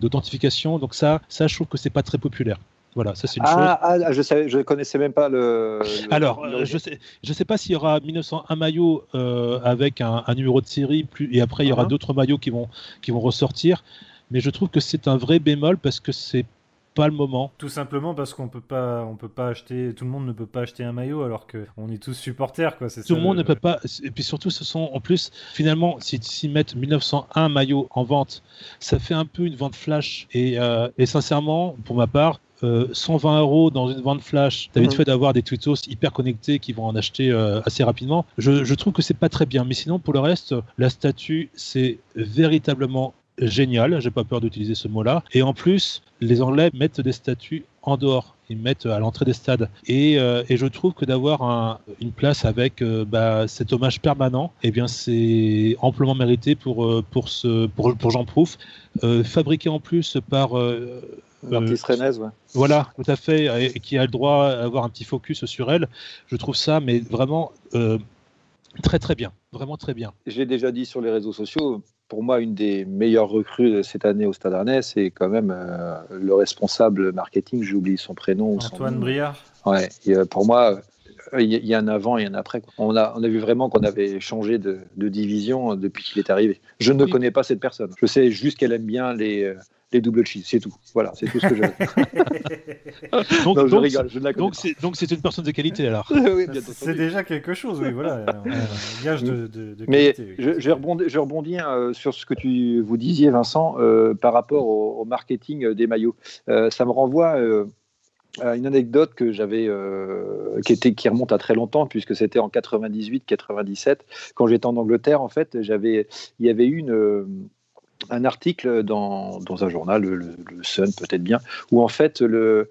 d'authentification. Donc ça, ça, je trouve que c'est pas très populaire. Voilà, ça c'est une ah, chose. Ah, je savais, je connaissais même pas le. Alors, euh, je sais, je sais pas s'il y aura 1901 maillot euh, avec un, numéro de série, plus, et après il y aura uh-huh. d'autres maillots qui vont, qui vont ressortir. Mais je trouve que c'est un vrai bémol parce que c'est le moment. Tout simplement parce qu'on peut pas, on peut pas acheter, tout le monde ne peut pas acheter un maillot alors que on est tous supporters quoi. Tout le monde ne peut pas. Et puis surtout, ce sont en plus finalement, si s'ils mettent 1901 maillots en vente, ça fait un peu une vente flash. Et, euh, et sincèrement, pour ma part, 120 euh, euros dans une vente flash, t'as vite mhm. fait d'avoir des tweetos hyper connectés qui vont en acheter euh, assez rapidement. Je, je trouve que c'est pas très bien. Mais sinon, pour le reste, la statue, c'est véritablement génial, j'ai pas peur d'utiliser ce mot-là. Et en plus, les Anglais mettent des statues en dehors, ils mettent à l'entrée des stades. Et, euh, et, je trouve que d'avoir une place avec euh, bah, cet hommage permanent, eh bien c'est amplement mérité pour, euh, pour, ce, pour, pour Jean Prouf. fabriqué en plus par... L'artiste Rennes, ouais. Voilà, tout à fait, et, qui a le droit d'avoir un petit focus sur elle. Je trouve ça, mais vraiment très très bien, vraiment très bien. J'ai déjà dit sur les réseaux sociaux, pour moi, une des meilleures recrues de cette année au Stade Rennais, c'est quand même euh, le responsable marketing, j'ai oublié son prénom. Antoine Briard Ouais, euh, pour moi, euh, il y, a un avant et un après. On a, on a vu vraiment qu'on avait changé de, division depuis qu'il est arrivé. Je ne connais pas cette personne. Je sais juste qu'elle aime bien les, les double cheese, c'est tout. Voilà, c'est tout ce que je veux. donc, je rigole, je ne la donc, c'est, donc c'est une personne de qualité alors. oui, c'est déjà quelque chose, oui, voilà. Un gage de, de, de Mais je, je, rebondis, je rebondis hein, sur ce que tu vous disiez, Vincent, euh, par rapport au, marketing euh, des maillots. Euh, ça me renvoie. à une anecdote que j'avais qui était qui remonte à très longtemps puisque c'était en 98 97 quand j'étais en Angleterre en fait j'avais il y avait eu une un article dans, un journal, le, Sun peut-être bien, où en fait euh,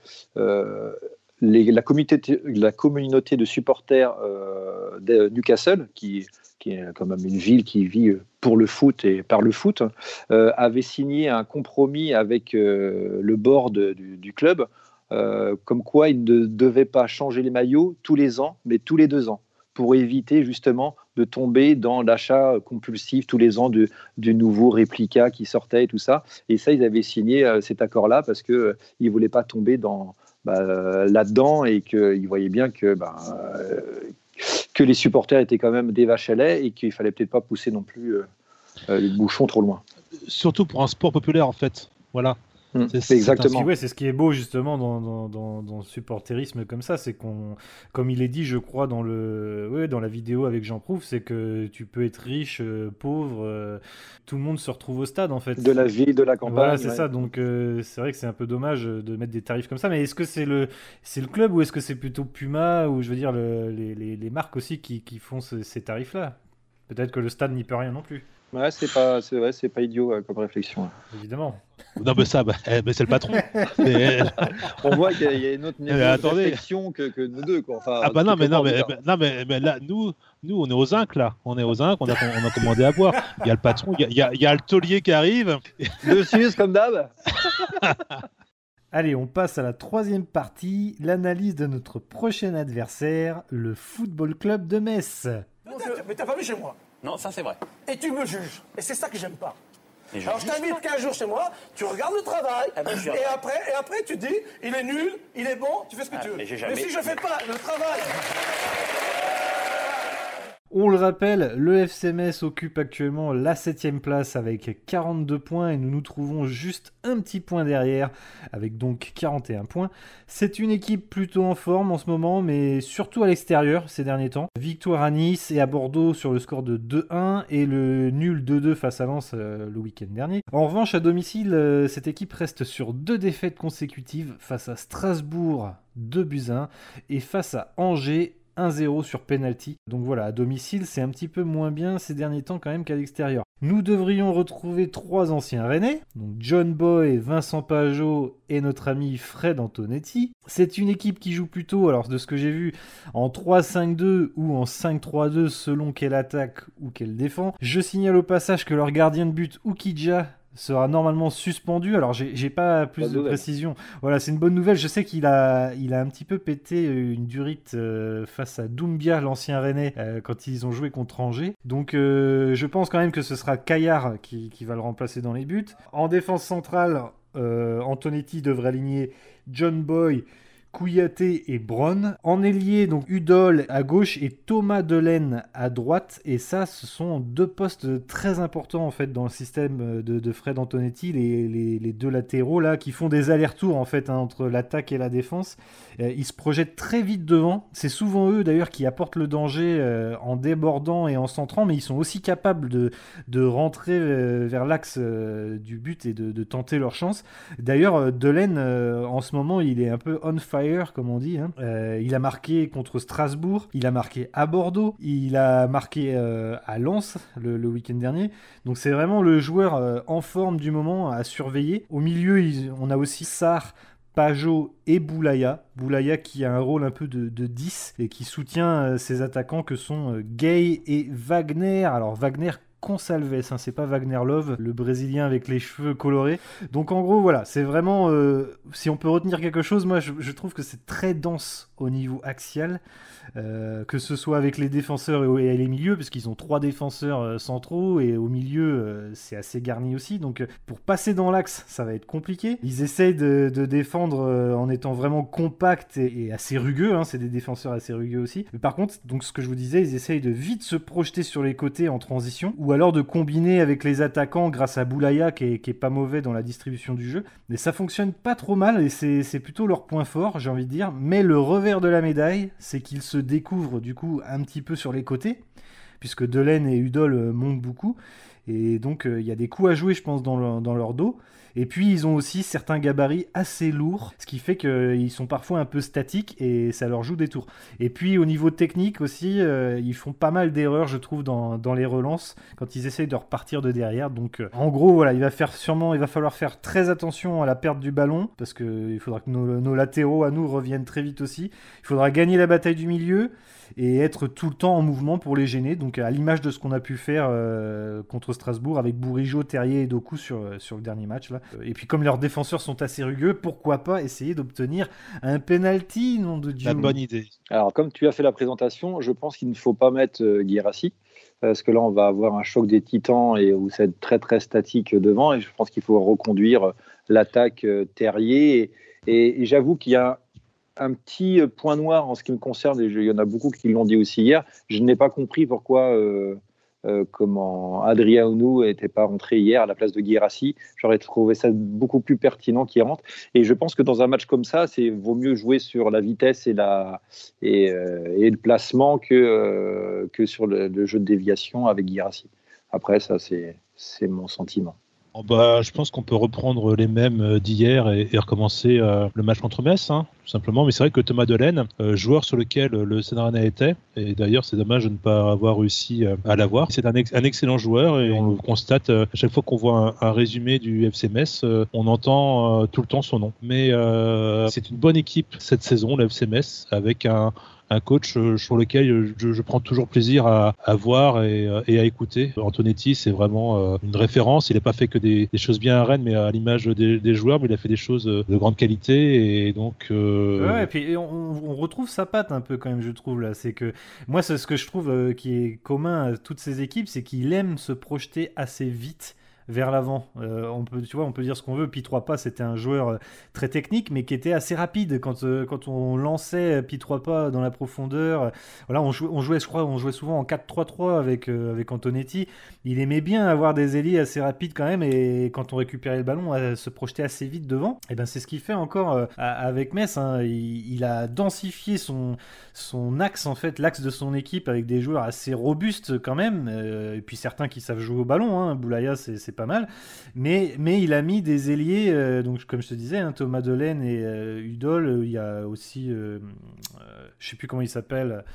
la, communauté, de supporters euh, de Newcastle, qui, est quand même une ville qui vit pour le foot et par le foot, euh, avait signé un compromis avec le board du, club, comme quoi il ne devait pas changer les maillots tous les ans, mais tous les deux ans pour éviter justement de tomber dans l'achat compulsif tous les ans de, du nouveau réplica qui sortait et tout ça. Et ça, ils avaient signé euh, cet accord-là parce qu'ils euh, ne voulaient pas tomber dans, bah, là-dedans et qu'ils voyaient bien que, bah, euh, que les supporters étaient quand même des vaches à lait et qu'il fallait peut-être pas pousser non plus les bouchons trop loin. Surtout pour un sport populaire, en fait. Voilà. Mm. C'est exactement. C'est ce qui est beau justement dans, dans, dans, le supporterisme comme ça, c'est qu'on, comme il est dit, je crois dans le, ouais, dans la vidéo avec Jean Prouve, c'est que tu peux être riche, euh, pauvre, euh, tout le monde se retrouve au stade en fait. De la ville, de la campagne. Voilà, c'est ça. Donc euh, c'est vrai que c'est un peu dommage de mettre des tarifs comme ça. Mais est-ce que c'est le, c'est le club ou est-ce que c'est plutôt Puma ou je veux dire les, les, les, marques aussi qui, qui font ces tarifs-là? Peut-être que le stade n'y peut rien non plus. Ouais, c'est pas, c'est vrai, c'est pas idiot comme réflexion. Évidemment. Non, mais ça, bah, eh, c'est le patron. On voit qu'il y, a une autre réflexion que, que, nous deux. Quoi. ah bah non, mais non, mais, non, mais, là, nous, nous, on est aux zinc là. On est aux zinc. On a, on a commandé à boire. Il y a le patron, il y a, il y a, le taulier qui arrive. Dessus, comme d'hab. Allez, on passe à la troisième partie, l'analyse de notre prochain adversaire, le Football Club de Metz. Mais t'as pas vu chez moi non, ça c'est vrai. Et tu me juges. Et c'est ça que j'aime pas. Alors je t'invite 15 jours chez moi, tu regardes le travail, ah, et, après, et après tu dis, il est nul, il est bon, tu fais ce que ah, tu veux. Mais, mais si je fais pas le travail... On le rappelle, le FCMS occupe actuellement la 7ème place avec 42 points et nous nous trouvons juste un petit point derrière avec donc 41 points. C'est une équipe plutôt en forme en ce moment mais surtout à l'extérieur ces derniers temps. Victoire à Nice et à Bordeaux sur le score de 2-1 et le nul 2-2 face à Lens euh, le week-end dernier. En revanche à domicile, euh, cette équipe reste sur deux défaites consécutives face à Strasbourg 2 buts 1 et face à Angers 1-0 sur penalty. Donc voilà, à domicile, c'est un petit peu moins bien ces derniers temps quand même qu'à l'extérieur. Nous devrions retrouver trois anciens Rennais, donc John Boy, Vincent Pajot et notre ami Fred Antonetti. C'est une équipe qui joue plutôt, alors de ce que j'ai vu, en 3-5-2 ou en 5-3-2 selon quelle attaque ou qu'elle défend. Je signale au passage que leur gardien de but, Ukija, sera normalement suspendu. Alors, j'ai pas plus de précision. Voilà, c'est une bonne nouvelle. Je sais qu'il a, il a un petit peu pété une durite euh, face à Doumbia, l'ancien Rennais, euh, quand ils ont joué contre Angers. Donc, euh, je pense quand même que ce sera Caillard qui, qui, va le remplacer dans les buts. En défense centrale, Antonetti devrait aligner John Boy. Kouyaté et Bron. En ailier, donc Udol à gauche et Thomas Delaine à droite. Et ça, ce sont deux postes très importants en fait dans le système de, Fred Antonetti, les, deux latéraux là qui font des allers-retours en fait hein, entre l'attaque et la défense. Euh, ils se projettent très vite devant. C'est souvent eux d'ailleurs qui apportent le danger euh, en débordant et en centrant, mais ils sont aussi capables de, rentrer euh, vers l'axe du but et de, de, tenter leur chance. D'ailleurs, Delaine en ce moment, il est un peu on fire comme on dit. Hein. Euh, il a marqué contre Strasbourg, il a marqué à Bordeaux, il a marqué euh, à Lens le, week-end dernier. Donc c'est vraiment le joueur euh, en forme du moment à surveiller. Au milieu, on a aussi Sarr, Pajot et Boulaya. Boulaya qui a un rôle un peu de, 10 et qui soutient ses attaquants que sont Gay et Wagner. Alors Wagner Consalves, hein, c'est pas Wagner Love, le Brésilien avec les cheveux colorés. Donc en gros, voilà, c'est vraiment, euh, si on peut retenir quelque chose, moi je trouve que c'est très dense au niveau axial. Euh, que ce soit avec les défenseurs et, les milieux, parce qu'ils ont trois défenseurs euh, centraux et au milieu c'est assez garni aussi. Donc pour passer dans l'axe, ça va être compliqué. Ils essayent de, défendre en étant vraiment compact et, assez rugueux. Hein. c'est des défenseurs assez rugueux aussi. Mais par contre, donc ce que je vous disais, ils essayent de vite se projeter sur les côtés en transition, ou alors de combiner avec les attaquants grâce à Boulaya qui est, pas mauvais dans la distribution du jeu. Mais ça fonctionne pas trop mal et c'est plutôt leur point fort, j'ai envie de dire. Mais le revers de la médaille, c'est qu'ils se découvre du coup un petit peu sur les côtés, puisque Delaine et Udol euh, montent beaucoup. Et donc euh, il y a des coups à jouer, je pense, dans leur dos. Et puis ils ont aussi certains gabarits assez lourds, ce qui fait qu'ils sont parfois un peu statiques et ça leur joue des tours. Et puis au niveau technique aussi, euh, ils font pas mal d'erreurs, je trouve, dans, les relances quand ils essayent de repartir de derrière. Donc en gros, voilà, il va faire sûrement, il va falloir faire très attention à la perte du ballon parce qu'il faudra que nos latéraux à nous reviennent très vite aussi. Il faudra gagner la bataille du milieu et être tout le temps en mouvement pour les gêner. Donc à l'image de ce qu'on a pu faire euh, contre Strasbourg avec Bourigeau, Terrier et Doku sur, euh, sur le dernier match. Là. Et puis comme leurs défenseurs sont assez rugueux, pourquoi pas essayer d'obtenir un penalty, nom de Dieu. La bonne idée. Alors comme tu as fait la présentation, je pense qu'il ne faut pas mettre euh, Guirassi parce que là on va avoir un choc des titans et où c'est très très statique devant et je pense qu'il faut reconduire l'attaque euh, Terrier et, j'avoue qu'il y a un petit point noir en ce qui me concerne, et il y en a beaucoup qui l'ont dit aussi hier, je n'ai pas compris pourquoi euh, euh, comment Adrien Ounou n'était pas rentré hier à la place de Guirassi. J'aurais trouvé ça beaucoup plus pertinent qu'il rentre. Et je pense que dans un match comme ça, c'est vaut mieux jouer sur la vitesse et, euh, le placement que, euh, que sur le, le, jeu de déviation avec Guirassi. Après, ça, c'est mon sentiment. Oh, bah, je pense qu'on peut reprendre les mêmes euh, d'hier et, recommencer euh, le match contre Metz, hein, tout simplement. Mais c'est vrai que Thomas Delaine, euh, joueur sur lequel le Sénarana était, et d'ailleurs c'est dommage de ne pas avoir réussi à l'avoir, c'est un, un, excellent joueur et on le constate à chaque fois qu'on voit un, résumé du FC Metz, on entend tout le temps son nom. Mais c'est une bonne équipe cette saison, le FC Metz, avec un, un coach euh, sur lequel euh, je, prends toujours plaisir à, voir euh, et, à écouter. Antonetti, c'est vraiment une référence. Il n'a pas fait que des, choses bien à Rennes, mais à l'image des, joueurs, mais il a fait des choses de grande qualité. Et donc. Ouais, et puis on, retrouve sa patte un peu quand même, je trouve là. C'est que moi, ce que je trouve qui est commun à toutes ces équipes, c'est qu'il aime se projeter assez vite vers l'avant. Euh, on peut, tu vois, on peut dire ce qu'on veut. Pi 3 pas, c'était un joueur euh, très technique, mais qui était assez rapide quand, euh, quand on lançait Pi 3 pas dans la profondeur. Voilà, on jouait, on jouait, souvent en 4-3-3 avec, avec Antonetti. Il aimait bien avoir des ailiers assez rapides quand même, et quand on récupérait le ballon, se projeter assez vite devant. Et ben c'est ce qu'il fait encore avec Metz. Hein. Il, a densifié son, son axe en fait, l'axe de son équipe avec des joueurs assez robustes quand même, et puis certains qui savent jouer au ballon. Hein. Boulaya, c'est pas mal. Mais, mais il a mis des ailiers, euh, donc comme je te disais, hein, Thomas Delaine et euh, Udol. Il y a aussi, euh, je sais plus comment il s'appelle.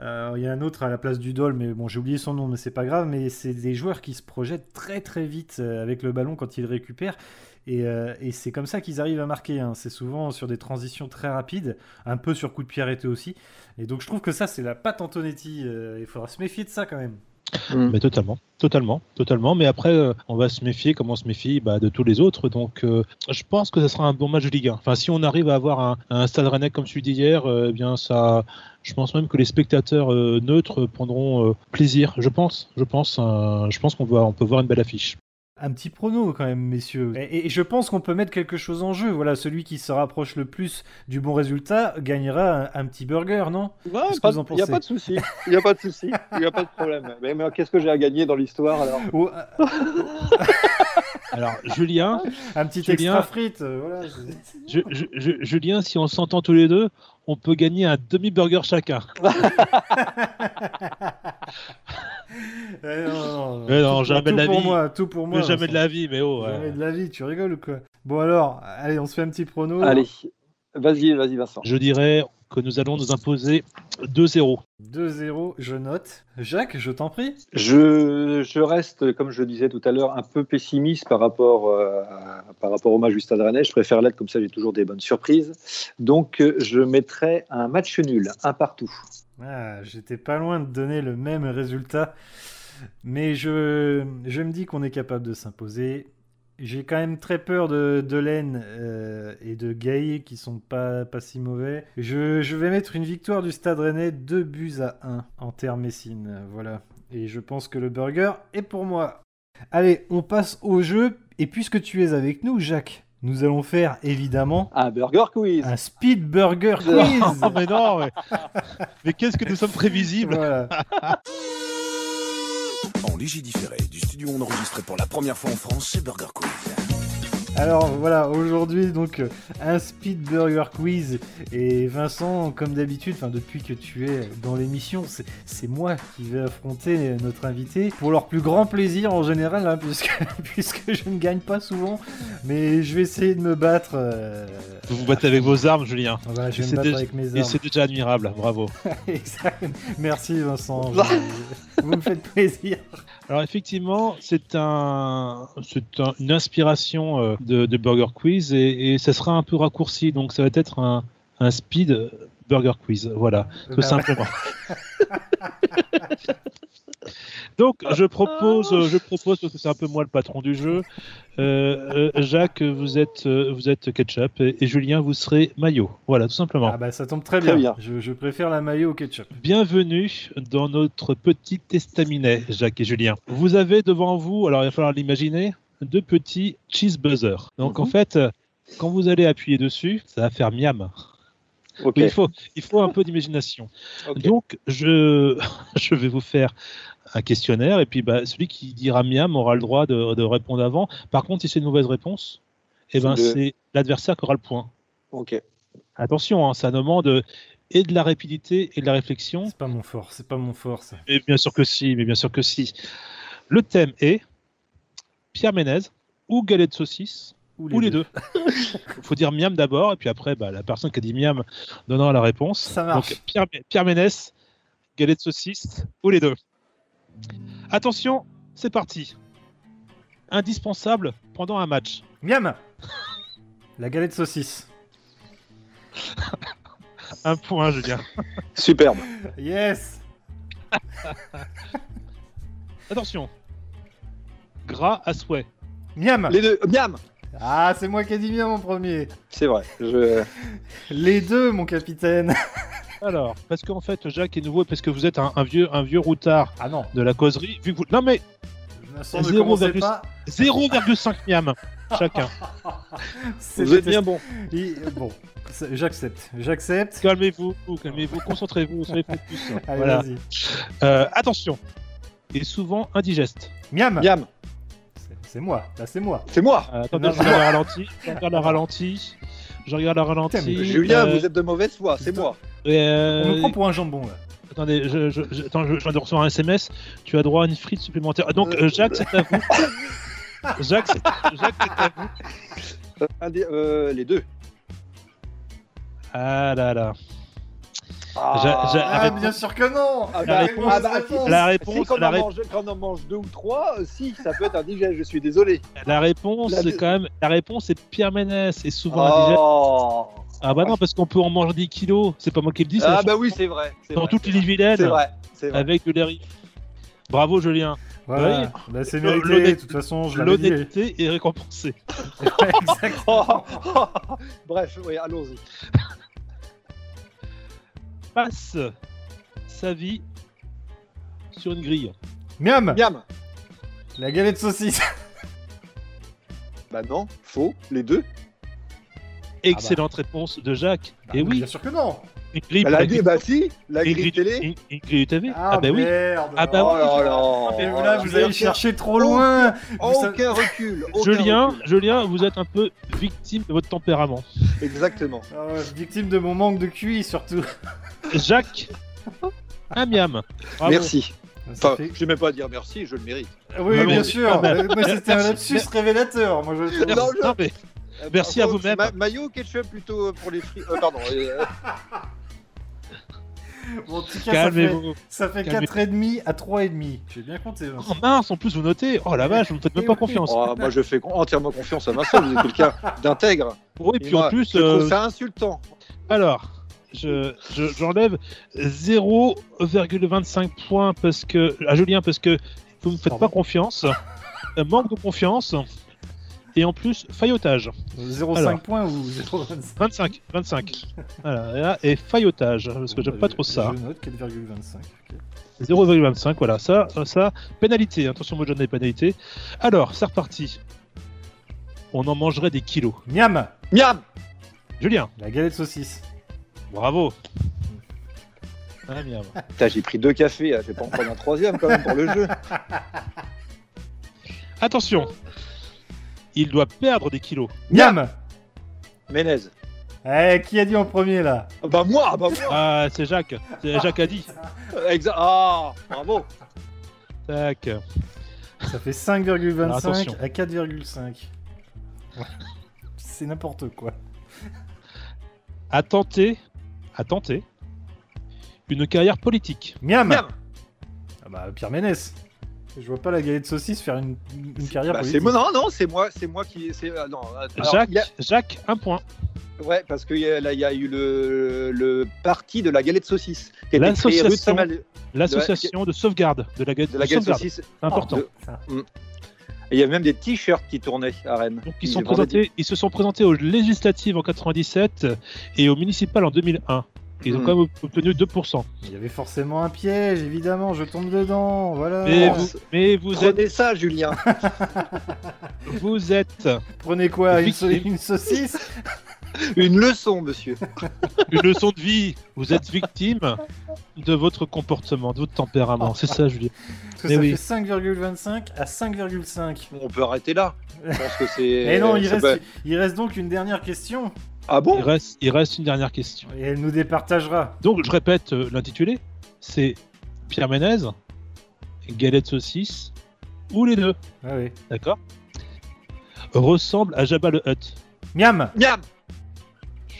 il y a un autre à la place d'Udol, mais bon, j'ai oublié son nom, mais c'est pas grave. Mais c'est des joueurs qui se projettent très très vite avec le ballon quand ils récupèrent. Et, et c'est comme ça qu'ils arrivent à marquer. Hein. C'est souvent sur des transitions très rapides, un peu sur coup de pied arrêté aussi. Et donc je trouve que ça, c'est la patte Antonetti. il faudra se méfier de ça quand même. Mm. Mais totalement, totalement, totalement. Mais après, euh, on va se méfier, comme on se méfie bah, de tous les autres. Donc, euh, je pense que ce sera un bon match de Ligue 1. Enfin, si on arrive à avoir un, stade rennais comme celui d'hier, euh, eh bien, ça, je pense même que les spectateurs neutres prendront plaisir. Je pense, je pense, je pense qu'on on peut voir une belle affiche un petit prono quand même, messieurs. Et, je pense qu'on peut mettre quelque chose en jeu. Voilà, celui qui se rapproche le plus du bon résultat gagnera un, petit burger, non? Il n'y a pas de souci. Il n'y a pas de souci. Il n'y a pas de problème. Mais, qu'est-ce que j'ai à gagner dans l'histoire alors? Euh, Alors, Julien. Un petit Julien, extra frites. Euh, voilà, Julien, si on s'entend tous les deux, on peut gagner un demi-burger chacun. Eh non, non, jamais de la pour vie. Moi, tout pour moi. jamais de la vie, mais oh. Jamais de la vie, tu rigoles ou quoi? Bon alors, allez, on se fait un petit prono. Allez, vas-y, vas-y Vincent. Je dirais que nous allons nous imposer 2-0. 2-0, je note. Jacques, je t'en prie. Je, je, reste, comme je disais tout à l'heure, un peu pessimiste par rapport, euh, par rapport au match du Stade Rennais. Je préfère l'être, comme ça j'ai toujours des bonnes surprises. Donc je mettrai un match nul, un partout. Ah, j'étais pas loin de donner le même résultat. Mais je, je me dis qu'on est capable de s'imposer. J'ai quand même très peur de, de Laine euh, et de Gay qui sont pas, pas si mauvais. Je, je, vais mettre une victoire du Stade Rennais 2 buts à 1 en terre Messine. Voilà. Et je pense que le burger est pour moi. Allez, on passe au jeu. Et puisque tu es avec nous, Jacques, nous allons faire évidemment un burger quiz. Un speed burger quiz. mais non, mais, mais qu'est-ce que nous sommes prévisibles? en léger différé du studio enregistré pour la première fois en France chez Burger Quiz. Alors voilà, aujourd'hui donc un speed burger quiz et Vincent, comme d'habitude, enfin depuis que tu es dans l'émission, c'est moi qui vais affronter notre invité pour leur plus grand plaisir en général, hein, puisque, puisque je ne gagne pas souvent, mais je vais essayer de me battre. Euh, vous vous battez avec vos armes, Julien. Voilà, je vais me battre déjà, avec mes armes. Et c'est déjà admirable, bravo. Merci Vincent, vous me faites plaisir. Alors effectivement, c'est un, c'est une inspiration euh, de, Burger Quiz et, ça sera un peu raccourci, donc ça va être un, un speed Burger Quiz, voilà, tout bah simplement. Donc, je propose, je propose parce que c'est un peu moi le patron du jeu. Euh, euh, Jacques, vous êtes, euh, vous êtes ketchup et, Julien, vous serez maillot. Voilà, tout simplement. Ah bah ça tombe très, bien. Je, préfère la maillot au ketchup. Bienvenue dans notre petit estaminet, Jacques et Julien. Vous avez devant vous, alors il va falloir l'imaginer, deux petits cheese buzzers. Donc en mhm. fait, quand vous allez appuyer dessus, ça va faire miam. il, faut, il faut un peu d'imagination. Donc, je, je vais vous faire un questionnaire et puis bah, celui qui dira miam aura le droit de, répondre avant. Par contre, si c'est une mauvaise réponse, eh ben, c'est l'adversaire qui aura le point. Ok. Attention, hein, ça demande et de la rapidité et de la réflexion. C'est pas mon fort, c'est pas mon fort. Ça. Et bien sûr que si, mais bien sûr que si. Le thème est Pierre Ménez ou galette de saucisse ou les, deux. Il faut dire miam d'abord et puis après bah, la personne qui a dit miam donnera la réponse. Ça marche. Donc Pierre, Pierre Ménès, galette de saucisse ou les deux. Attention, c'est parti. Indispensable pendant un match. Miam La galette saucisse. un point, Julien. Superbe. Yes Attention. Gras à souhait. Miam Les deux. Miam Ah, c'est moi qui ai dit miam en premier. C'est vrai. Je... Les deux, mon capitaine. Alors, parce qu'en fait, Jacques est nouveau, parce que vous êtes un, vieux, un vieux routard ah non. de la causerie. Vu que vous... Non mais 0,5 miam chacun. Vous êtes bien bon. Bon, j'accepte. J'accepte. Calmez-vous, calmez-vous, concentrez-vous, soyez focus. Allez, voilà. vas-y. Euh, attention, il est souvent indigeste. Miam. Miam. C'est moi, là c'est moi. C'est moi. Euh, attendez, je ralenti. La ralenti. Je regarde la ralenti. Julien, euh, vous êtes de mauvaise foi, c'est moi. Euh... On me prend pour un jambon là. Attendez, je, je, je, attends, je, viens de recevoir un SMS. Tu as droit à une frite supplémentaire. Donc, euh, Jacques, c'est à vous. Jacques, c'est à vous. Euh, les deux. Ah là là. Ah, ah bien sûr que non ah, la, réponse, ah, bah, la réponse, si, quand, on mange, quand, on mange, deux ou trois, euh, si, ça peut être indigeste, je suis désolé. La réponse, c'est quand même, la réponse est Pierre Ménès, et souvent oh. indigeste. Ah bah non, parce qu'on peut en manger des kilos. C'est pas moi qui le dis. Ah bah oui, c'est vrai. Dans toutes les. C'est vrai, vrai. Avec le riz. Bravo Julien. Voilà. Bah, c'est mérité. De toute façon, l'honnêteté est récompensée. Exactement. Bref, oui, allons-y. Passe sa vie sur une grille. Miam. Miam. La galette saucisse. bah non, faux, les deux. Excellente ah bah. réponse de Jacques. Bah, Et oui. Bien sûr que non. Grille, bah, la grille, bah si, la grille télé. Une, grille TV. Ah, ah bah oui. Ah bah oh là là. Et là, vous allez chercher trop loin. Aucun, recul. Aucun Julien, recul. Julien, vous êtes un peu victime de votre tempérament. Exactement. Ah victime de mon manque de QI surtout. Jacques, un miam. Merci. Enfin, fait... je n'ai même pas à dire merci, je le mérite. Oui, ah bien sûr. Moi, c'était un lapsus révélateur. Moi, je... Non, non, mais Merci à vous-même. Ma maillot ou ketchup plutôt pour les frites euh, Pardon. Euh... Bon, en tout cas, ça fait, ça fait 4,5 à 3,5. J'ai bien compté. Hein. Oh mince, en plus vous notez. Oh la vache, vous me faites même pas confiance. Oh, moi je fais entièrement confiance à ma soeur, vous êtes quelqu'un d'intègre. Oui, et puis en plus. Je trouve euh, ça insultant. Alors, j'enlève je, 0,25 points parce que, à Julien parce que vous me faites pas confiance. manque de confiance. Et en plus, faillotage. 0,5 points ou 0,25 25, 25. voilà, et faillotage, parce que j'aime pas trop ça. Je note 4,25. 0,25, voilà, ça, ça, pénalité, attention, moi j'en ai pénalité. Alors, c'est reparti. On en mangerait des kilos. Miam Miam Julien La galette saucisse. Bravo ah, miam. j'ai pris deux cafés, je vais pas en prendre un troisième quand même pour le jeu. Attention il doit perdre des kilos. Miam Ménez. Eh, qui a dit en premier là? Bah moi, bah moi Ah, c'est Jacques. C'est Jacques a dit. Exact. Ah, bravo Tac. Ça fait 5,25 à 4,5. C'est n'importe quoi. A tenté, a tenté une carrière politique. Miam, Miam. Ah bah Pierre Ménès. Je vois pas la galette de saucisse faire une, carrière bah, politique. non, non, c'est moi, c'est moi qui. Euh, non, Jacques, Jacques, un point. Ouais, parce qu'il y, a- là, il y a eu le, le parti de la galette saucisse. L'association- de Saint-Malo- L'association de sauvegarde de la galette de la galette sauvegarde. saucisse. C'est important. De- Mm. Et il y a même des t-shirts qui tournaient à Rennes. Donc ils, sont présentés, ils se sont présentés aux législatives en 97 et aux municipales en 2001. Ils ont Hmm. quand même obtenu 2%. Il y avait forcément un piège, évidemment, je tombe dedans, voilà. Mais Oh, vous, mais vous êtes, Prenez ça, Julien. vous êtes Prenez quoi une, saucisse? Une leçon, monsieur. une leçon de vie. Vous êtes victime de votre comportement, de votre tempérament. C'est ça, Julien. Parce que Mais ça oui. fait 5,25 à 5,5. On peut arrêter là. Je pense que c'est. Et non, reste, il reste donc une dernière question. Ah bon Il reste, il reste une dernière question. Et elle nous départagera. Donc, je répète euh, l'intitulé. C'est Pierre Ménez, galette saucisse, ou les deux. Ah oui. D'accord Ressemble à Jabba le Hutt. Miam Miam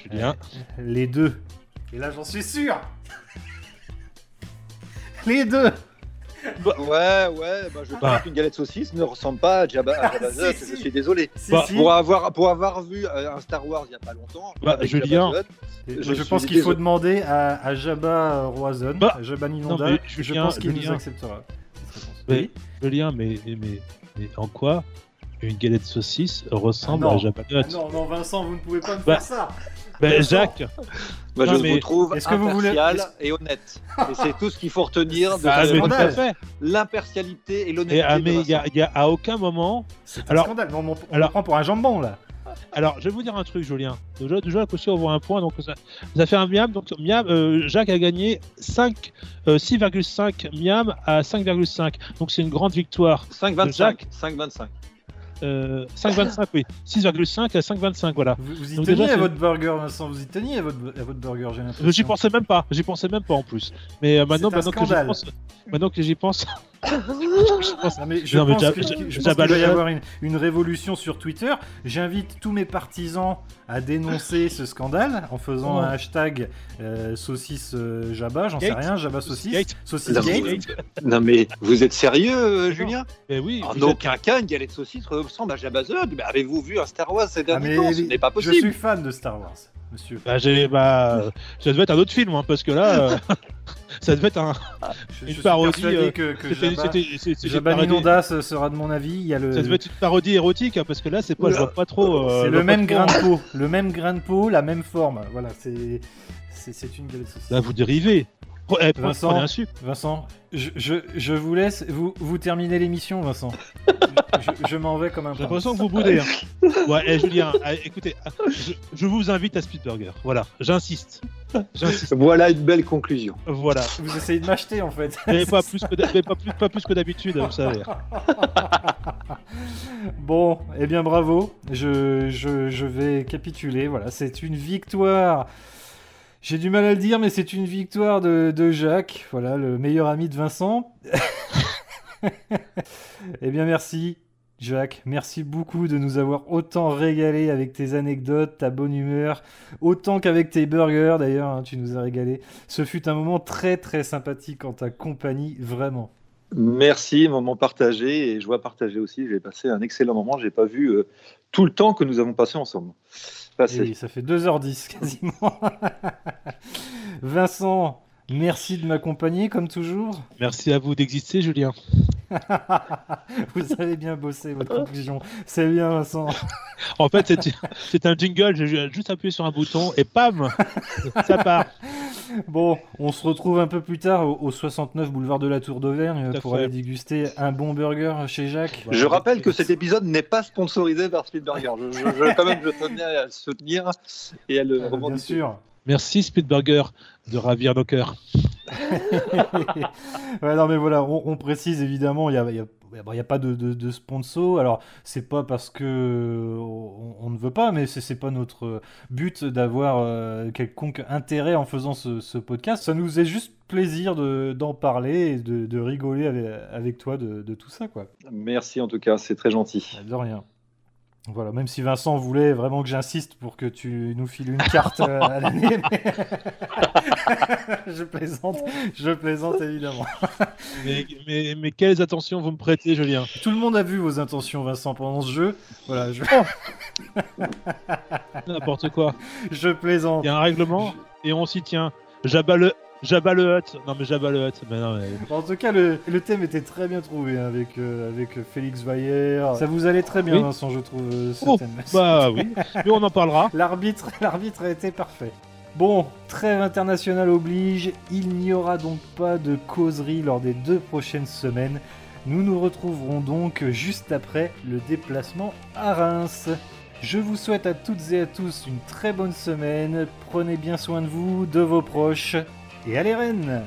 Julien. Les deux. Et là, j'en suis sûr Les deux Ouais, ouais, bah, je Bah. pense qu'une galette saucisse ne ressemble pas à Jabba, à Jabba Hutt, je suis désolé. Si, Bah, si. Pour avoir, pour avoir vu euh, un Star Wars il n'y a pas longtemps, Bah, avec Julien. Jabba Hutt, je pense qu'il faut demander à, à Jabba euh, Roison, Bah, à Jabba non, Ninonda, mais je pense qu'il nous acceptera. Mais- Oui Julien, mais, mais, mais en quoi une galette saucisse ressemble Ah non. à Jabba the Ah Hutt non, non, Vincent, vous ne pouvez pas me Bah, faire ça Ben. Jacques, bah, Non, je vous trouve est-ce que vous voulez- impartial et honnête. Et c'est tout ce qu'il faut retenir de ah, ce mais tout à scandale. fait. l'impartialité et l'honnêteté. Et, ah, mais il y a, y a à aucun moment. C'est un Alors- scandale. On, on alors- prend pour un jambon, là. Alors, je vais vous dire un truc, Julien. Déjà, déjà la question, on voit un point. Donc, ça, ça fait un miam. Donc, miam, euh, Jacques a gagné 5, euh, 6,5 miam à 5,5. Donc, c'est une grande victoire. 5,25. Jacques. 5,25. Euh, 5,25, oui. 6,5 à 5,25, voilà. Vous, vous y Donc teniez déjà, à votre burger, Vincent. Vous y teniez à votre, à votre burger, j'ai l'impression. J'y pensais même pas. J'y pensais même pas en plus. Mais euh, maintenant, C'est un maintenant que j'y pense, maintenant que j'y pense, j'y pense. Non, mais je Non, pense que- je pense qu'il y avoir une, une révolution sur Twitter. J'invite tous mes partisans à dénoncer ce scandale en faisant Oh. un hashtag euh, saucisse euh, Jabba, j'en sais rien, Jabba saucisse, Gate. saucisse Non, gate. mais- Non mais vous êtes sérieux, euh, Julien Eh oui. En aucun cas, une galette saucisse ressemble à Jabba the Hutt. Mais avez-vous vu un Star Wars ces Ah, derniers mais temps? Ce n'est pas Je possible. suis fan de Star Wars, monsieur. Bah, j'ai, bah, ça devait être un autre film, hein, parce que là, euh, ça devait être un. Je, Une je parodie, euh, que, que C'était, Jabba, sera de mon avis. Il y a le, Ça devait être une parodie érotique, hein, parce que là, c'est pas, je vois pas trop. euh, c'est le même grain de peau, le même grain de peau, la même forme. Voilà, c'est c'est c'est une. Là, vous dérivez. Eh, Vincent. Un. Vincent, je, je, je vous laisse, vous, vous terminez l'émission, Vincent. je je m'en vais comme un J'ai l'impression que vous boudez. Hein. Ouais, eh, Julien, eh, écoutez, je, je vous invite à Speedburger. Voilà, j'insiste. Voilà une belle conclusion. Voilà. Vous essayez de m'acheter en fait. Mais pas plus que, mais pas plus, pas plus que d'habitude, vous savez. Bon, eh bien bravo. Je, je, je vais capituler. Voilà, c'est une victoire. J'ai du mal à le dire, mais c'est une victoire de, de Jacques. Voilà, le meilleur ami de Vincent. eh bien merci. Jacques, merci beaucoup de nous avoir autant régalé avec tes anecdotes, ta bonne humeur, autant qu'avec tes burgers d'ailleurs, hein, tu nous as régalé. Ce fut un moment très très sympathique en ta compagnie, vraiment. Merci, moment partagé et joie partagée aussi. J'ai passé un excellent moment. J'ai pas vu euh, tout le temps que nous avons passé ensemble. Passé. Ça fait 2h10 quasiment. Vincent, merci de m'accompagner comme toujours. Merci à vous d'exister, Julien. Vous avez bien bossé votre conclusion. C'est bien Vincent. En fait, c'est, un jingle, j'ai juste appuyé sur un bouton et pam Ça part. Bon, on se retrouve un peu plus tard au, au 69 boulevard de la Tour d'Auvergne pour fait. aller déguster un bon burger chez Jacques. Je rappelle que cet épisode n'est pas sponsorisé par Speedburger. Je, je, je- quand même, je tenais à le soutenir et à le Euh, bien sûr. Merci Speedburger de ravir nos cœurs. ouais, non, mais voilà, on, on précise évidemment, il n'y a, y a- il y a pas de, de, de sponsor. Alors, c'est pas parce que on, on ne veut pas, mais c'est c'est pas notre but d'avoir euh, quelconque intérêt en faisant ce, ce podcast. Ça nous est juste plaisir de- d'en parler et de, de rigoler avec, avec toi de, de tout ça, quoi. Merci en tout cas, c'est très gentil. De rien. Voilà, même si Vincent voulait vraiment que j'insiste pour que tu nous files une carte euh, à l'année, je plaisante, je plaisante évidemment. mais, mais, mais, quelles attentions vous me prêtez, Julien? Tout le monde a vu vos intentions, Vincent, pendant ce jeu. Voilà, je... N'importe quoi. Je plaisante. Il y a un règlement et on s'y tient. Jabba le, Jabba le Hutt. Non, mais Jabba le Hutt. Mais non, En tout cas, le, le, thème était très bien trouvé hein, avec, euh, avec Félix Vaillère. Ça vous allait très bien, Vincent, je trouve, euh, ce oh, thème. Bah oui, mais on en parlera. L'arbitre, l'arbitre a été parfait. Bon, trêve internationale oblige, il n'y aura donc pas de causerie lors des deux prochaines semaines. Nous nous retrouverons donc juste après le déplacement à Reims. Je vous souhaite à toutes et à tous une très bonne semaine, prenez bien soin de vous, de vos proches, et allez Rennes